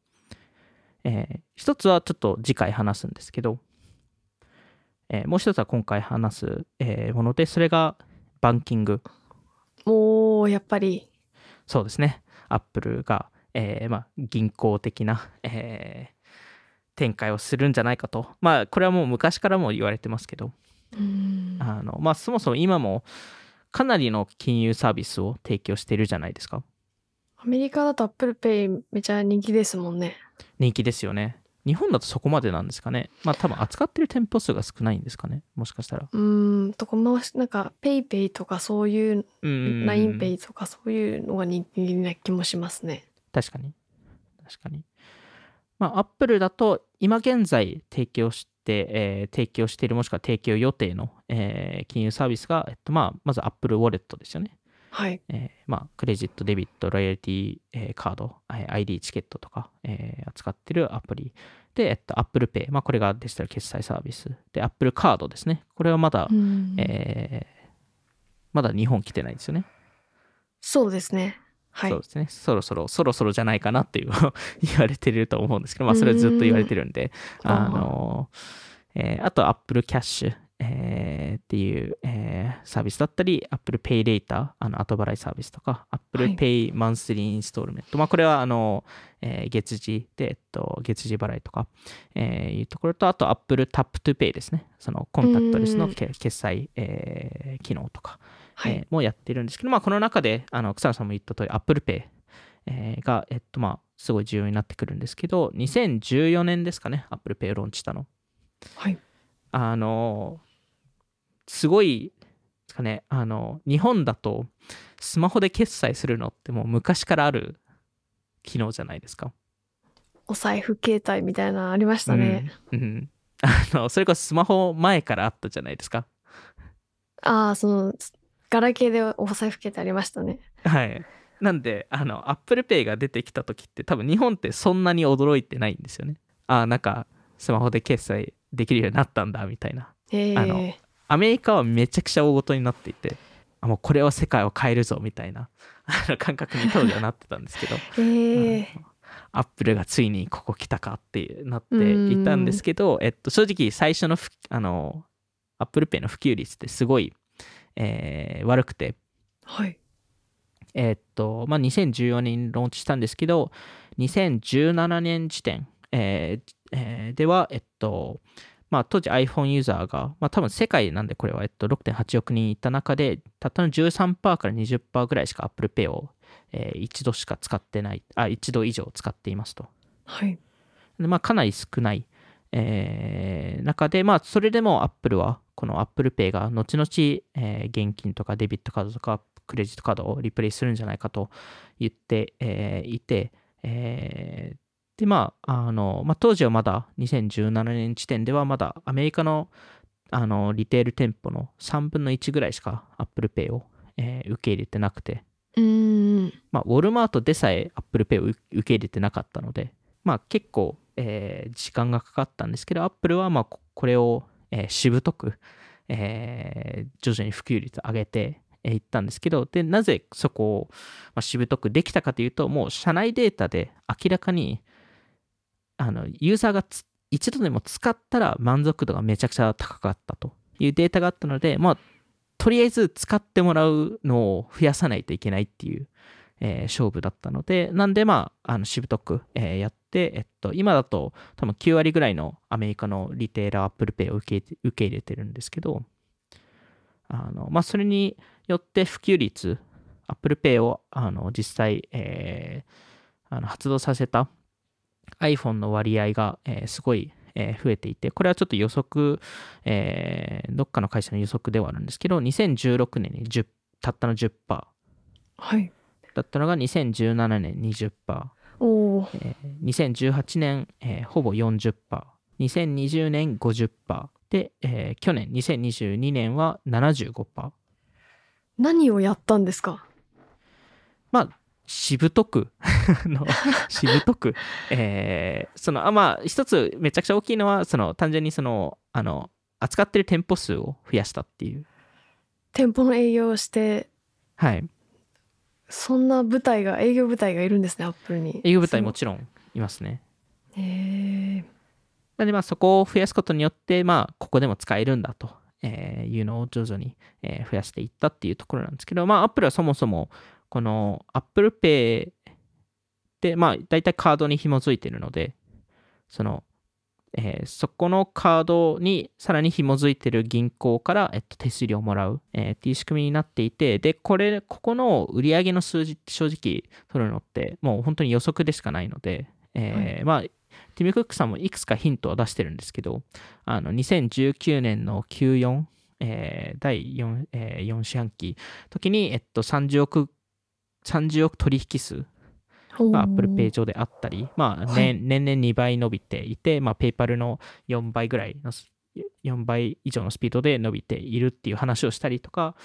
えー一つはちょっと次回話すんですけど、えーもう一つは今回話す、えーもので、それがバンキング。おーやっぱりそうですね。アップルが、えーまあ、銀行的な、えー展開をするんじゃないかと。まあ、これはもう昔からも言われてますけど、うーんあのまあ、そもそも今もかなりの金融サービスを提供しているじゃないですか。アメリカだと Apple Pay めちゃ人気ですもんね人気ですよね。日本だとそこまでなんですかね。まあ多分扱ってる店舗数が少ないんですかね。もしかしたら。うーんとこまなんか PayPay とかそういううん LINEPay とかそういうのが人気な気もしますね確かに。確かに。まあ、アップルだと今現在提供して、えー提供しているもしくは提供予定の、えー金融サービスが、えっとまあ、まずアップルウォレットですよね。はいえーまあ、クレジット、デビット、ロイヤリティ、えーカード、えー ID チケットとか、えー扱ってるアプリ。で、えっと、Apple Pay、まあ、これがデジタル決済サービス。で、Apple カードですね。これはまだ、うんえーまだ日本来てないですよね。そうですね。はい。そうですね。そろそろ、そろそろじゃないかなっていう (laughs) 言われてると思うんですけど、まあそれはずっと言われてるんで、んあの、えーあと Apple Cash、えーっていう、えーサービスだったり、Apple Pay Later、あの後払いサービスとか、Apple はい Pay Monthly Installment、まあこれはあの、えー月次で、えっと、月次払いとか、えーいうところと、あと Apple Tap to Pay ですね。そのコンタクトレスのけ決済、えー機能とか、はい。えーもやってるんですけど、まあ、この中で、あの、草野さんも言った通り、Apple Pay、えーが、えっと、まあ、すごい重要になってくるんですけど、2014年ですかね、Apple Pay をローンチしたの。はい。あの、すごい、ですかね、あの、日本だと、スマホで決済するのってもう昔からある機能じゃないですか。お財布携帯みたいなのありましたね。うん。うんあの、それこそスマホ前からあったじゃないですか。ああ、その、ガラケーでお財布携帯ありましたね。はい。なんで、あの、Apple Pay が出てきた時って多分日本ってそんなに驚いてないんですよね。ああ、なんかスマホで決済できるようになったんだみたいな。えあのー、アメリカはめちゃくちゃ大ごとになっていて、あもうこれは世界を変えるぞみたいな感覚に当時はなってたんですけど、(laughs) えー、アップルがついにここ来たかってなっていたんですけど、えっと、正直最初のふあの、 Apple Pay の普及率ってすごい、えー悪くて、はい。えーっと、まあ、2014年にローンチしたんですけど、2017年時点、えーえーでは、えっと、まあ、当時 iPhone ユーザーが、まあ、多分世界なんでこれは、えっと、6.8億人いた中で、たったの13%から20%ぐらいしか Apple Pay を、えー一度しか使ってない、あ、一度以上使っていますと。はい。でまあ、かなり少ない、えー中で、まあ、それでも Apple は、この Apple Pay が後々、えー現金とかデビットカードとかクレジットカードをリプレイするんじゃないかと言って、えーいて、えーで、まあ、あの、まあ、当時はまだ2017年時点ではまだアメリカのあのリテール店舗の3分の1ぐらいしか Apple Pay を、えー受け入れてなくて、うーん。まあ、ウォルマートでさえ Apple Pay を受受け入れてなかったので、まあ、結構、えー時間がかかったんですけど、Apple はまあここれを、えーしぶとく、えー徐々に普及率上げてえーいったんですけど、で、なぜそこを、まあ、しぶとくできたかというと、もう社内データで明らかに、あの、ユーザーが一度でも使ったら満足度がめちゃくちゃ高かったというデータがあったので、まあ、とりあえず使ってもらうのを増やさないといけないっていう、えー勝負だったので、なんでまあ、あのしぶとく、えーやって、えっと、今だと多分9割ぐらいのアメリカのリテーラー Apple Pay を受け受け入れてるんですけど、あの、まあ、それによって普及率、Apple Pay をあの実際、えーあの発動させた iPhone の割合が、えーすごい、えー増えていて、これはちょっと予測、えーどっかの会社の予測ではあるんですけど、2016年に10たったの10%はい。だったのが2017年20%、おお。えー2018年、えーほぼ40%、2020年50%で、えー去年2022年は75%。何をやったんですか？まあ、しぶとく？(laughs) あのしぶとく、えーその、あまあ、一つめちゃくちゃ大きいのは、その、単純にその、あの、扱ってる店舗数を増やしたっていう。店舗の営業をして、はい。そんな部隊が、営業部隊がいるんですね、アップルに。営業部隊もちろんいますね。へえ。なので、まあ、そこを増やすことによって、まあ、ここでも使えるんだと、えーいうのを徐々に、えー増やしていったっていうところなんですけど、まあ、Apple はそもそも、この Apple Pay で、まあ、大体カードに紐づいてるので、その、えーそこのカードにさらに紐づいてる銀行から、えっと、手数料をもらう、えーっていう仕組みになっていて、で、これ、ここの売上の数字って正直取るのって、もう本当に予測でしかないので、えーまあ、ティム・クックさんもいくつかヒントを出してるんですけど、あの2019年の Q4、えー第 4,、えー4四半期時に、えっと、30億、30億取引数が Apple Pay 上であったり、まあ、はい。年年々2倍伸びていて、まあ、PayPal の4倍ぐらいのス、4倍以上のスピードで伸びているっていう話をしたりとか、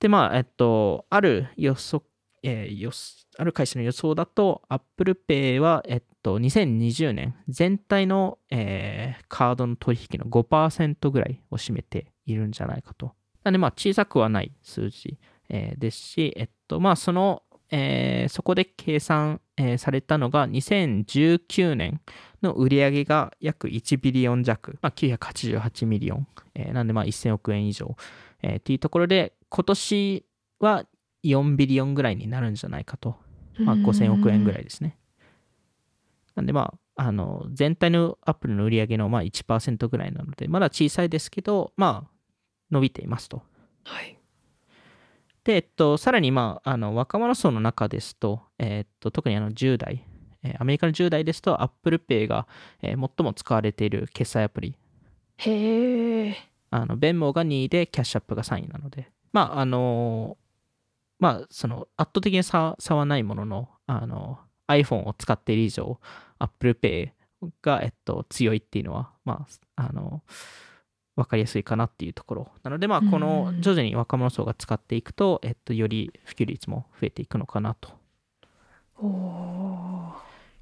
で、まあ、えっと、ある予測、えーある会社の予想だと、Apple Pay は、えっと、2020年、全体の、えーカードの取引の5%ぐらいを占めているんじゃないかと。なんで、まあ、小さくはない数字、えーですし、えっと、まあ、その、えーそこで計算、えーされたのが2019年の売上が約1 billion 弱、まあ、988 million、えーなんでまあ1000億円以上、えーっていうところで、今年は4ビリオンぐらいになるんじゃないかと。まあ、5000億円ぐらいですね。なんでまあ、あの、全体のアップルの売り上げのまあ1%ぐらいなので、まだ小さいですけど、まあ、伸びていますと。はい。で、えっと、さらにまあ、あの、若者層の中ですと、えっと、特にあの10代、えーアメリカの10代ですと、Apple Pay が、えー最も使われている決済アプリ。へえ。あの、ベンモーが2位で、キャッシュアップが3位なので、まあ、あのまあ、その、圧倒的に差差はないものの、あの、iPhone を使っている以上、Apple Pay が、えっと、強いっていうのは、まあ、あの、わかりやすいかなっていうところ。なので、まあ、このうん徐々に若者層が使っていくと、えっと、より普及率も増えていくのかなと。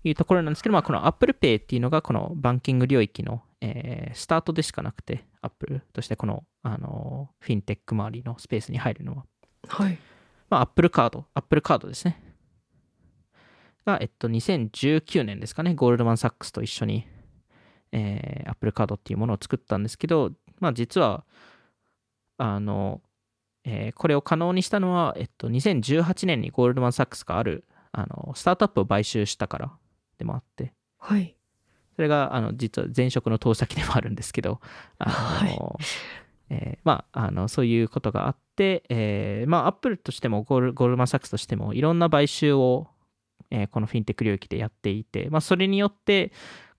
いうところなんですけど、まあ、この Apple Pay っていうのが、このバンキング領域の、えースタートでしかなくて、Apple としてこの、あの、フィンテック周りのスペースに入るのは。はい。まあ、Apple カード、Apple カードですね。が、えっと、2019年ですかね、ゴールドマン・サックスと一緒に、えー、Apple カードっていうものを作ったんですけど、まあ、実は、あの、えーこれを可能にしたのは、えっと、2018年にゴールドマン・サックスがある、あの、スタートアップを買収したからでもあって、はい。それが、あの、実は前職の投資先でもあるんですけど、あの、えーまあ、あの、そういうことがあって、えーまあ、アップルとしてもゴール、ゴールドマン・サックスとしても、いろんな買収を、えーこのフィンテック領域でやっていて、まあ、それによって、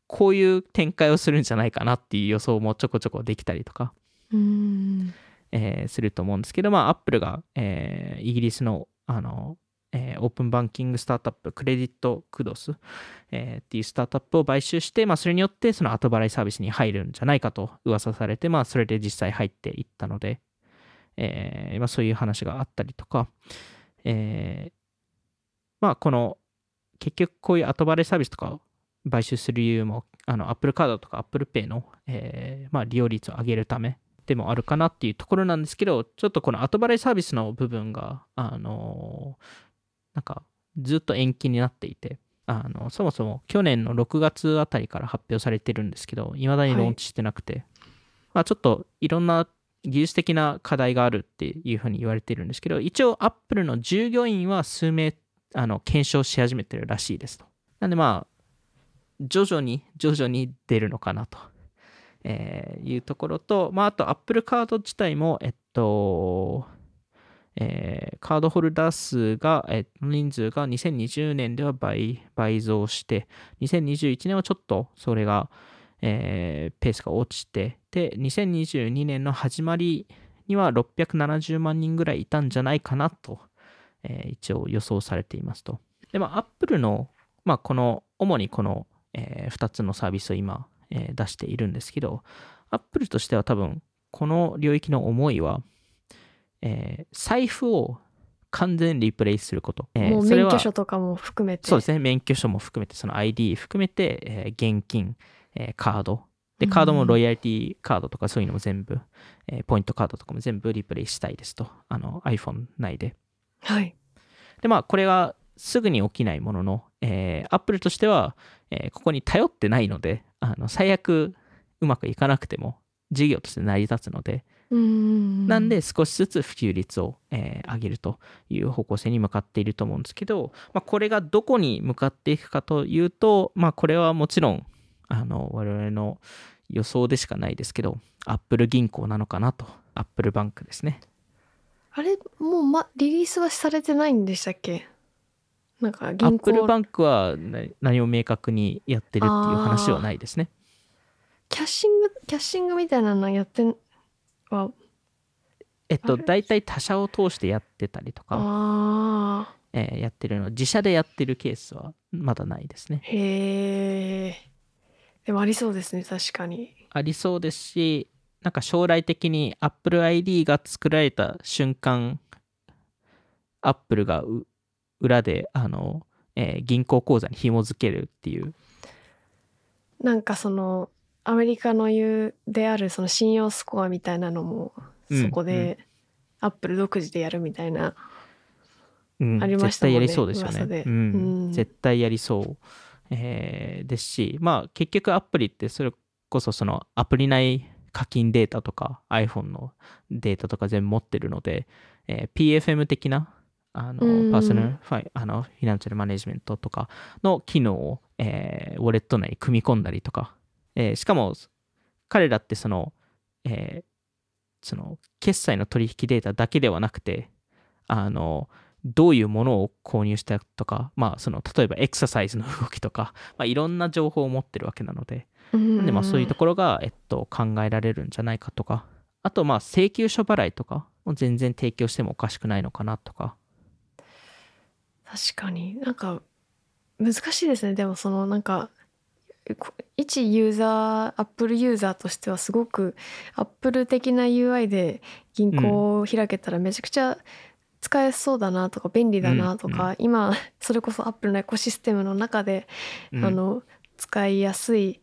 こういう展開をするんじゃないかなっていう予想もちょこちょこできたりとか。えーすると思うんですけど、まあ、アップルが、えーイギリスの、あの、えーオープンバンキングスタートアップ、クレディットクドス、えーっていうスタートアップを買収して、まあ、それによってその後払いサービスに入るんじゃないかと噂されて、まあ、それで実際入っていったので、えーまあ、そういう話があったりとか、えーまあ、この、結局こういう後払いサービスとかを買収する理由も、あの、Apple カードとか Apple Pay の、えーまあ、利用率を上げるためでもあるかなっていうところなんですけど、ちょっとこの後払いサービスの部分が、あのなんか、ずっと延期になっていて、あの、そもそも去年の6月あたりから発表されてるんですけど、未だにローンチしてなくて、まあちょっといろんな技術的な課題があるっていうふうに言われてるんですけど、一応 Apple の従業員は数名、あの、検証し始めてるらしいですと。なんでまあ、徐々に、徐々に出るのかなと。えーいうところと、まあ、あと Apple カード自体も、えっと、えーカードホルダー数が、えー人数が2020年では倍倍増して、2021年はちょっとそれが、えーペースが落ちて、で、2022年の始まりには670万人ぐらいいたんじゃないかなと、えー一応予想されていますと。で、まあ、Apple の、まあ、この、主にこの、え2つのサービスを今、えー出しているんですけど、Apple としては多分、この領域の思いは、えー財布を完全リプレイスすること。えーもう免許証とかも含めて。そうですね、免許証も含めて、その ID 含めて、えー現金、えーカード。で、カードもロイヤリティカードとかそういうのも全部、えーポイントカードとかも全部リプレイしたいですと。あの iPhone 内で。はい。で、まあ、これはすぐに起きないものの、えー、Apple としては、えーここに頼ってないので、あの最悪うまくいかなくても、事業として成り立つので、ん。なんで少しずつ普及率を、えー上げるという方向性に向かっていると思うんですけど、まあ、これがどこに向かっていくかというと、まあ、これはもちろんあの我々の予想でしかないですけど、アップル銀行なのかなと、アップルバンクですね。あれ、もう、ま、リリースはされてないんでしたっけ？なんかアッ銀行、プルバンクはな何を明確にやってるっていう話はないですね。キャッシング、キャッシングみたいなのやってんは、えっと、大体他社を通してやってたりとか、えーやってるの、自社でやってるケースはまだないですね。へえ。でもありそうですね、確かに。ありそうですし、なんか将来的に Apple ID が作られた瞬間、Apple がう裏で、あの、えー銀行口座に紐付けるっていう、なんかその、アメリカの言うであるその信用スコアみたいなのも、うんそこでアップル独自でやるみたいなうん、ありましたもんね絶対やりそうですよね。うんうん。絶対やりそう、えーですし、まあ結局アプリってそれこそそのアプリ内課金データとか iPhone のデータとか全部持ってるので、えー PFM 的なあのうん personal fi あの financial management とかの機能を、えーウォレット内に組み込んだりとか、えーしかも彼らってその、えーその決済の取引データだけではなくてあのどういうものを購入したとか、まあ、その例えばエクササイズの動きとか、まあ、いろんな情報を持ってるわけなので、でまあ、そういうところが、えっと、考えられるんじゃないかとか、あと、まあ、請求書払いとかも全然提供してもおかしくないのかなとか、確かに。なんか難しいですね。でもそのなんかこ一ユーザーアップルユーザーとしてはすごくアップル的な UI で銀行を開けたらめちゃくちゃ使えそうだなとか便利だなとか、うん今それこそアップルのエコシステムの中で、うん。あの使いやすい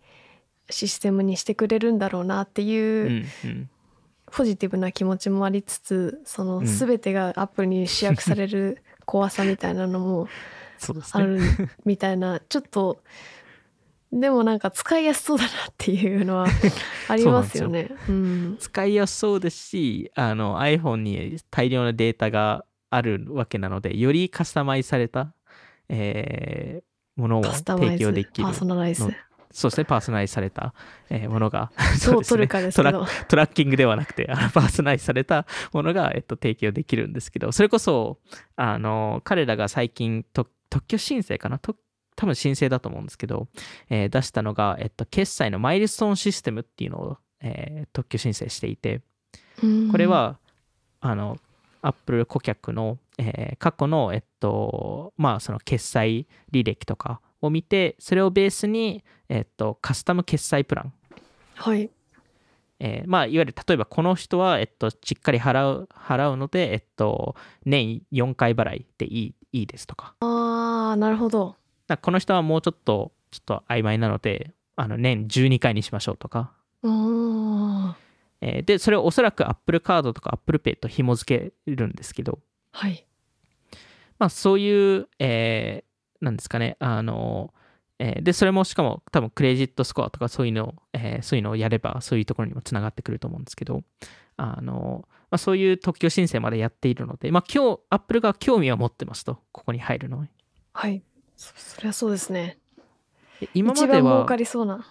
システムにしてくれるんだろうなっていう、ポジティブな気持ちもありつつそのうん。全てがアップルに集約される怖さみたいなのも。あるみたいなちょっとでもなんか使いやすそうだなっていうのはありますよね。(laughs) うん使いやすそうですしあの iPhone に大量のデータがあるわけなのでよりカスタマイズされた、えーものを提ズ供できるパーソナライズのそうですねパーソナライズされた、えーものが。(laughs) そうですね。トラッキングではなくてあのパーソナライズされたものが、えっと、提供できるんですけどそれこそあの彼らが最近と特許申請かな？と多分申請だと思うんですけど、えー出したのが、えっと、決済のマイルストーンシステムっていうのを、えー特許申請していてこれは、あの、アップル顧客の、えー過去の、えっと、まあ、その決済履歴とかを見て、それをベースに、えっと、カスタム決済プラン。はいえーまあ、いわゆる、例えばこの人は、えっと、しっかり払う、払うので、えっと、年4回払いでいい、いいですとか。あーなるほどこの人はもうちょっと、ちょっと曖昧なので、あの、年12回にしましょうとか。えーで、それをおそらく Apple カードとか Apple Pay と紐付けるんですけど、はいまあ、そういう、えーなんですかね、あの、えーで、それもしかも多分クレジットスコアとかそういうのを、えーそういうのをやれば、そういうところにもつながってくると思うんですけど、あの、まあ、そういう特許申請までやっているので、まあ、今日、アップルが興味は持ってますと、ここに入るのに。はい。そそりゃそうですね。で今まで一番儲はか、りそうな。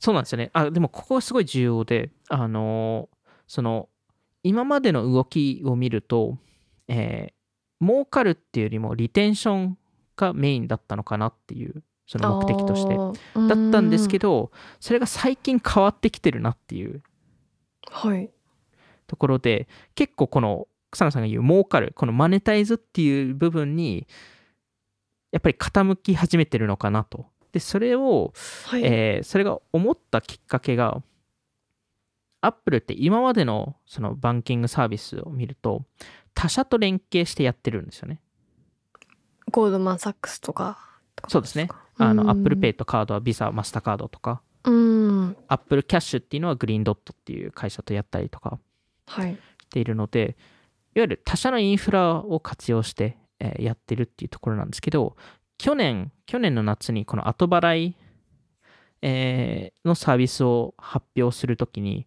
そうなんですよね。あ、でもここはすごい重要で、あの、その、今までの動きを見ると、えー儲かるっていうよりもリテンションがメインだったのかなっていう、その目的として。だったんですけどど、それが最近変わってきてるなっていうはいところで、結構この草野さんが言う儲かる、このマネタイズっていう部分に、やっぱり傾き始めてるのかなと。で、それを、はい、えーそれが思ったきっかけが、アップルって今までのそのバンキングサービスを見ると、他社と連携してやってるんですよね。ゴールドマン・サックスとか？そうですね。あの、うん Apple Pay とカードは Visa、マスターカードとか、うんアップルキャッシュっていうのはグリーンドットっていう会社とやったりとかはいしているので、いわゆる他社のインフラを活用して、えーやってるっていうところなんですけど、去年、去年の夏にこの後払い、えーのサービスを発表するときに、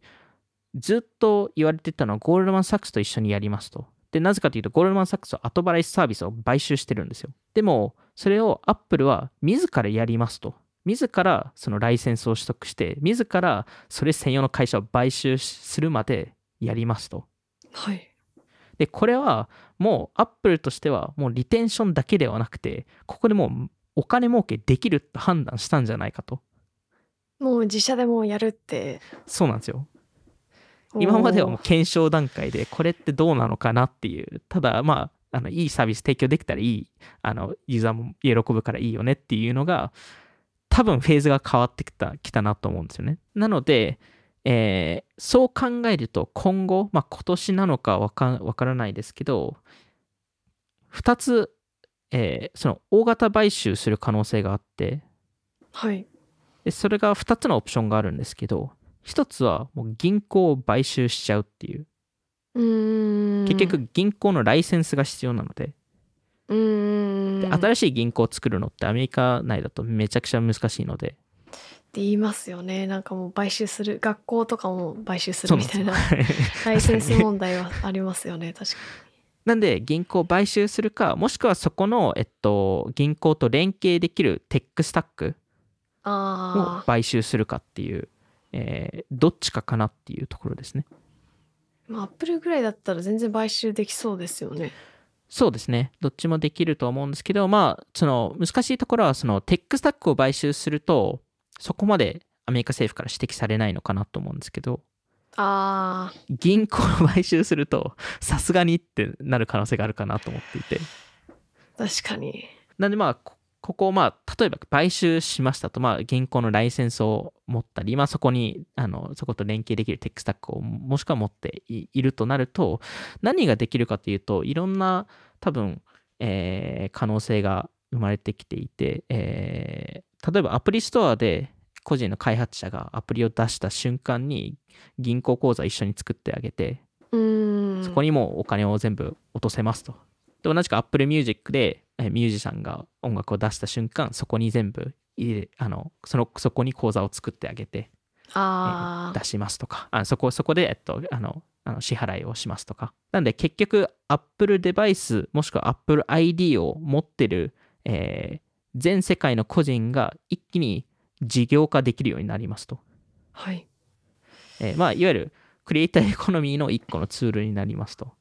ずっと言われてたのはゴールドマン・サックスと一緒にやりますと。で、なぜかというと、ゴールドマン・サックスは後払いサービスを買収してるんですよ。でも、それをアップルは自らやりますと。自らそのライセンスを取得して、自らそれ専用の会社を買収するまでやりますと。はいで、これはもうアップルとしてはもうリテンションだけではなくて、ここでもうお金儲けできると判断したんじゃないかと。もう自社でもうやるってそうなんですよ。今まではもう検証段階でこれってどうなのかなっていうただまああのいいサービス提供できたらいいあのユーザーも喜ぶからいいよねっていうのが多分フェーズが変わってきたきたなと思うんですよね。なので、えーそう考えると今後、まあ、今年なのかわかわからないですけど2つ、えーその大型買収する可能性があってはい。でそれが2つのオプションがあるんですけど1つはもう銀行を買収しちゃうっていう。結局銀行のライセンスが必要なので。でって新しい銀行を作るのってアメリカ内だとめちゃくちゃ難しいので言いますよね。なんかもう買収する銀行とかも買収するみたいな (laughs) ライセンス問題はありますよね。確かなんで銀行を買収するかもしくはそこの、えっと、銀行と連携できる tech stack に。を。買収するかっていう、えーどっちかかなっていうところですねまあ、アップルぐらいだったら全然買収できそうですよね。そうですねどっちもできると思うんですけどまあその難しいところはその tech stack を買収するとそこまでアメリカ政府から指摘されないのかなと思うんですけどああ。銀行を買収するとさすがにってなる可能性があるかなと思っていて確かに。なんでまあこここをまあ例えば買収しましたとまあ銀行のライセンスを持ったりまあそこにあのそこと連携できるテックスタックをもしくは持っていいるとなると何ができるかというといろんな多分、えー可能性が生まれてきていて、えー例えばアプリストアで個人の開発者がアプリを出した瞬間に銀行口座を一緒に作ってあげて。そこにもお金を全部落とせますと。で、同じく Apple Music でえミュージシャンが音楽を出した瞬間、そこに全部入れ、あの、その、そこに口座を作ってあげて、あ。出しますとか、あそこ、そこで、えっと、あの、あの支払いをしますとか。なんで、結局、Apple デバイス、もしくは Apple ID を持ってる、えー全世界の個人が一気に事業化できるようになりますと。はい。えーまあ、いわゆる creator economy の一個のツールになりますと。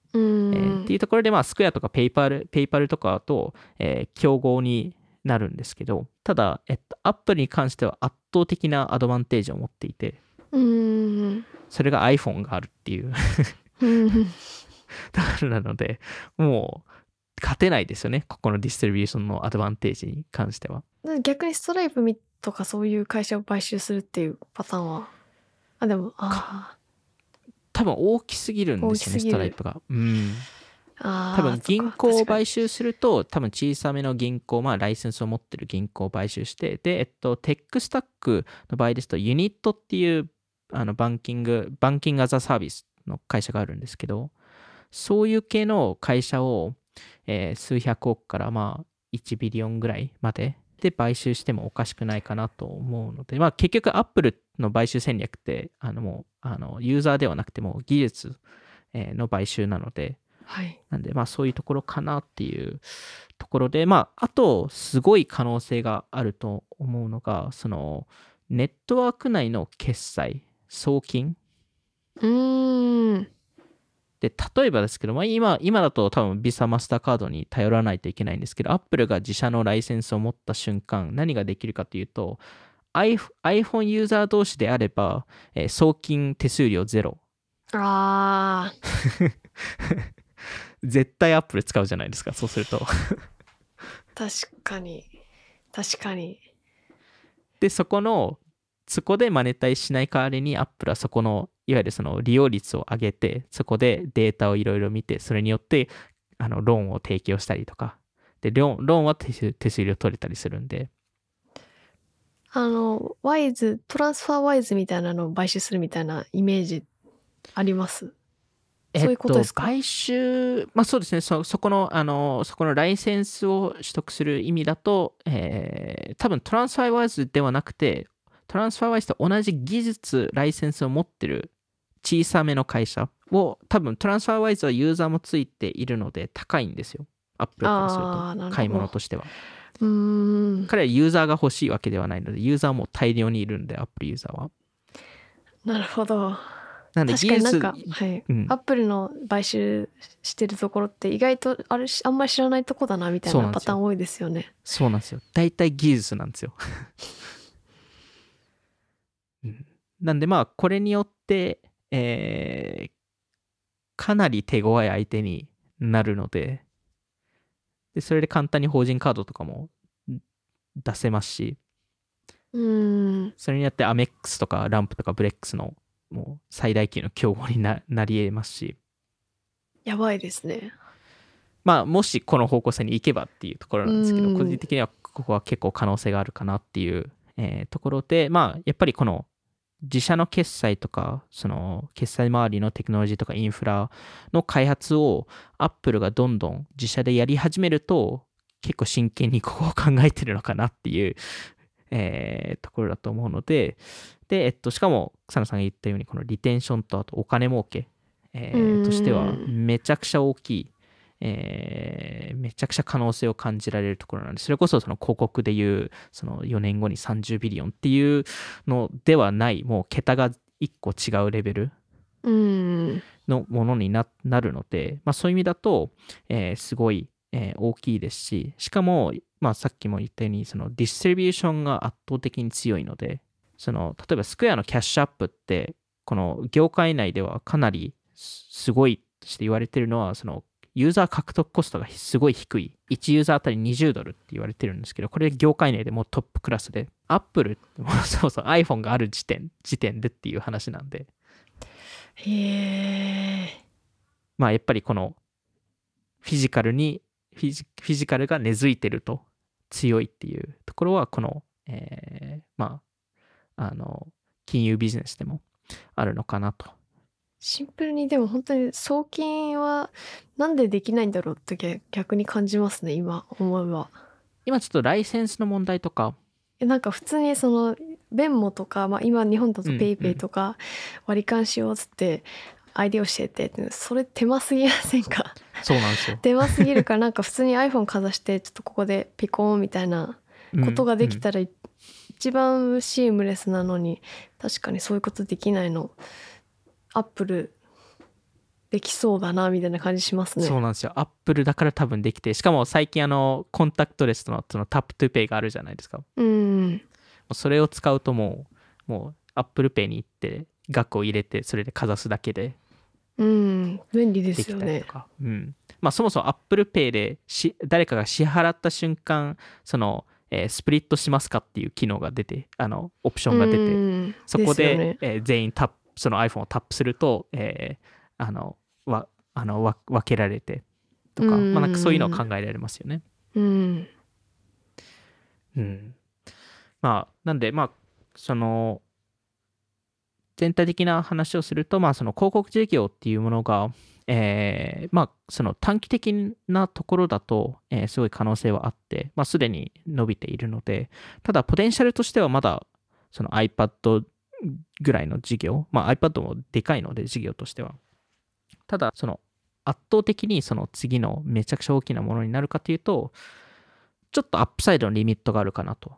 っていうところで、まあ、スクエアとかペイパル、ペイパルとかと、えー競合になるんですけど、ただ、えっと、アップルに関しては圧倒的なアドバンテージを持っていて、うーん。それが iPhone があるっていううん。ところなので、もう、勝てないですよね。ここの distribution のアドバンテージに関しては。逆にストライプみとかそういう会社を買収するっていうパターンは？あ、でも、あ多分大きすぎるんですよね、ストライプが。うん。多分銀行を買収すると多分小さめの銀行まあライセンスを持ってる銀行を買収してでえっと tech stack の場合ですとユニットっていうあの banking banking as a service の会社があるんですけどそういう系の会社を、えー数百億からまあ1ビリオンぐらいまでで買収してもおかしくないかなと思うので、まあ、結局アップルの買収戦略ってあのもうあのユーザーではなくても技術えーの買収なので、はい。なんで、まあそういうところかなっていうところで、まあ、あと、すごい可能性があると思うのが、その、ネットワーク内の決済、送金。うーん。で、例えばですけど、まあ今、今だと多分ビザマスターカードに頼らないといけないんですけど、Apple が自社のライセンスを持った瞬間、何ができるかというと、iPhone iPhone ユーザー同士であれば、えー送金手数料ゼロ。ああ。(laughs) 絶対 Apple 使うじゃないですか、そうすると。確かに。確かに。で、そこの、そこでマネタイしない代わりに、アップルはそこの、いわゆるその利用率を上げて、そこでデータをいろいろ見て、それによって、あの、ローンを提供したりとか、で、ローンローンは手数手数料取れたりするんで、あの、ワイズ、トランスファーワイズみたいなのを買収するみたいなイメージあります？そういうことですか？買収、まあそうですね、そそこの、あの、そこのライセンスを取得する意味だと、えー多分トランスファーワイズではなくて、トランスファーワイズと同じ技術、ライセンスを持ってる小さめの会社を、多分トランスファーワイズはユーザーもついているので高いんですよ。アップルからすると、買い物としては。うーん。彼はユーザーが欲しいわけではないので、ユーザーも大量にいるんで、アップルユーザーは。なるほど。なんで確技術、かになんか、はい。うんアップルの買収してるところって意外とあれしあんまり知らないとこだなみたいなパターン多いですよね。そうなんですよ。大体技術なんですよ。(laughs) うんなんでまあ、これによって、えーかなり手強い相手になるのでで、それで簡単に法人カードとかもん出せますし、うーん。それによってアメックスとかランプとかブレックスのもう最大級の競合にななり得ますし、やばいですね。まあ、もしこの方向性に行けばっていうところなんですけど、うん個人的にはここは結構可能性があるかなっていう、えーところで、まあ、やっぱりこの自社の決済とか、その決済周りのテクノロジーとかインフラの開発を Apple がどんどん自社でやり始めると、結構真剣にここを考えてるのかなっていう、えー、ところだと思うので、で、えっと、しかも草野さんが言ったように、このリテンションとあとお金儲け、えー、としてはめちゃくちゃ大きい、えー、めちゃくちゃ可能性を感じられるところなんで、それこそその広告でいう、その4年後に30ビリオンっていうのではない、もう桁が1個違うレベルのものになるので、まあ、そういう意味だと、えー、すごい、えー、大きいですし、しかも、まあ、さっきも言ったように、そのディストリビューションが圧倒的に強いので、その例えばスクエアのキャッシュアップって、この業界内ではかなりすごいとして言われてるのは、そのユーザー獲得コストがすごい低い。1ユーザーあたり20ドルって言われてるんですけど、これ業界内でもトップクラスで、Apple もそうそう iPhone がある時点、時点でっていう話なんで。へえ。まあやっぱりこのフィジカルにフィジ、フィジカルが根付いてると強いっていうところは、この、えー、まあ、あの、金融ビジネスでもあるのかなと。シンプルにでも本当に送金はなんでできないんだろうって逆に感じますね今思えば。今ちょっとライセンスの問題とか。なんか普通にそのVenmo とか、まあ、今日本だと PayPay とか割り勘しようっつって ID教えてってそれ手間すぎませんか？そうなんですよ。手間すぎるからなんか普通に iPhone かざしてちょっとここでピコーンみたいなことができたら一番シームレスなのに確かにそういうことできないのアップルできそうだなみたいな感じしますね。そうなんですよ。アップルだから多分できてしかも最近あの contactless のその Tap to Pay があるじゃないですか。うん。それを使うともうもう Apple Pay に行って額を入れてそれでかざすだけでうん。便利ですよね。うん。まあそもそも Apple Pay でし誰かが支払った瞬間そのえー、スプリットしますかっていう機能が出てあのオプションが出てそこで、ね、えー、全員タップその iPhone をタップすると、えー、あのわあのわ分けられてとか,、まあ、なんかそういうのを考えられますよね。うん、うん、まあなんでまあその全体的な話をすると、まあ、その広告事業っていうものが、えー、まあ、その短期的なところだと、えー、すごい可能性はあって、まあ、すでに伸びているので、ただ、ポテンシャルとしてはまだ、その iPad ぐらいの事業、まあ、iPad もでかいので、事業としては。ただ、その圧倒的にその次のめちゃくちゃ大きなものになるかというと、ちょっとアップサイドのリミットがあるかなと。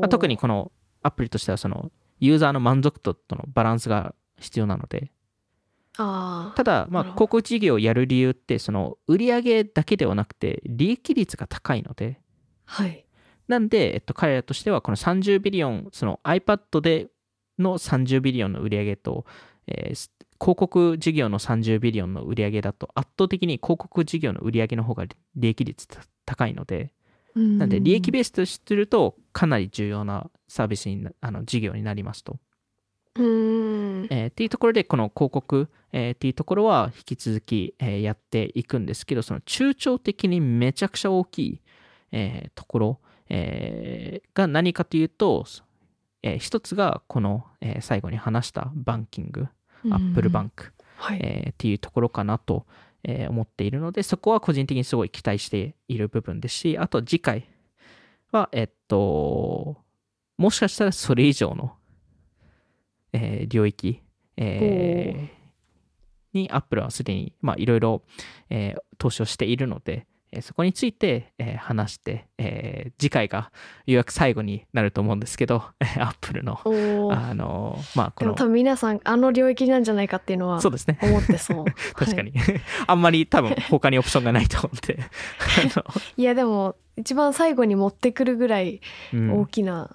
まあ、特にこのアプリとしては、そのユーザーの満足度とのバランスが必要なので。ただ、まあ、広告事業をやる理由って、その売上だけではなくて、利益率が高いので。はい。なんで、えっと、彼らとしてはこの30ビリオン、その iPad での30ビリオンの売り上げと、えー、広告事業の30ビリオンの売り上げだと圧倒的に広告事業の売り上げの方が利益率高いので、なんで利益ベースとするとかなり重要なサービスにあの事業になりますと。うん。えー、っていうところでこの広告、えー、っていうところは引き続き、えー、やっていくんですけどその中長的にめちゃくちゃ大きい、えー、ところ、えー、が何かというと、えー、一つがこの、えー、最後に話したバンキング、アップルバンク、はい。えー、っていうところかなと、えー、思っているので、そこは個人的にすごい期待している部分ですし、あと次回は、えっと、もしかしたらそれ以上の、えー、領域、えー、にアップルはすでにいろいろ投資をしているので、えそこについて、えー、話して、えー、次回がようやく最後になると思うんですけど、アップルの、あの、まあ、この。多分皆さん、あの領域なんじゃないかっていうのは、そうですね。思ってそう。(laughs) 確かに。はい、あんまり多分他にオプションがないと思って (laughs) (laughs) いや、でも、一番最後に持ってくるぐらい大きな、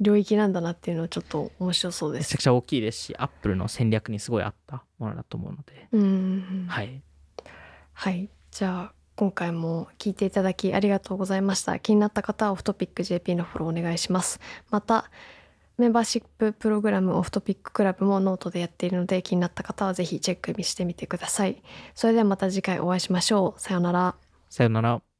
領域なんだなっていうのはちょっと面白そうです。めちゃくちゃ大きいですし、アップルの戦略にすごいあったものだと思うので。うんはい。はい。じゃあ、今回も聞いていただきありがとうございました。気になった方はオフトピック JP のフォローお願いします。また、メンバーシッププログラム Off Topic Club もノートでやっているので気になった方はぜひチェックしてみてください。それではまた次回お会いしましょう。さようなら。さようなら。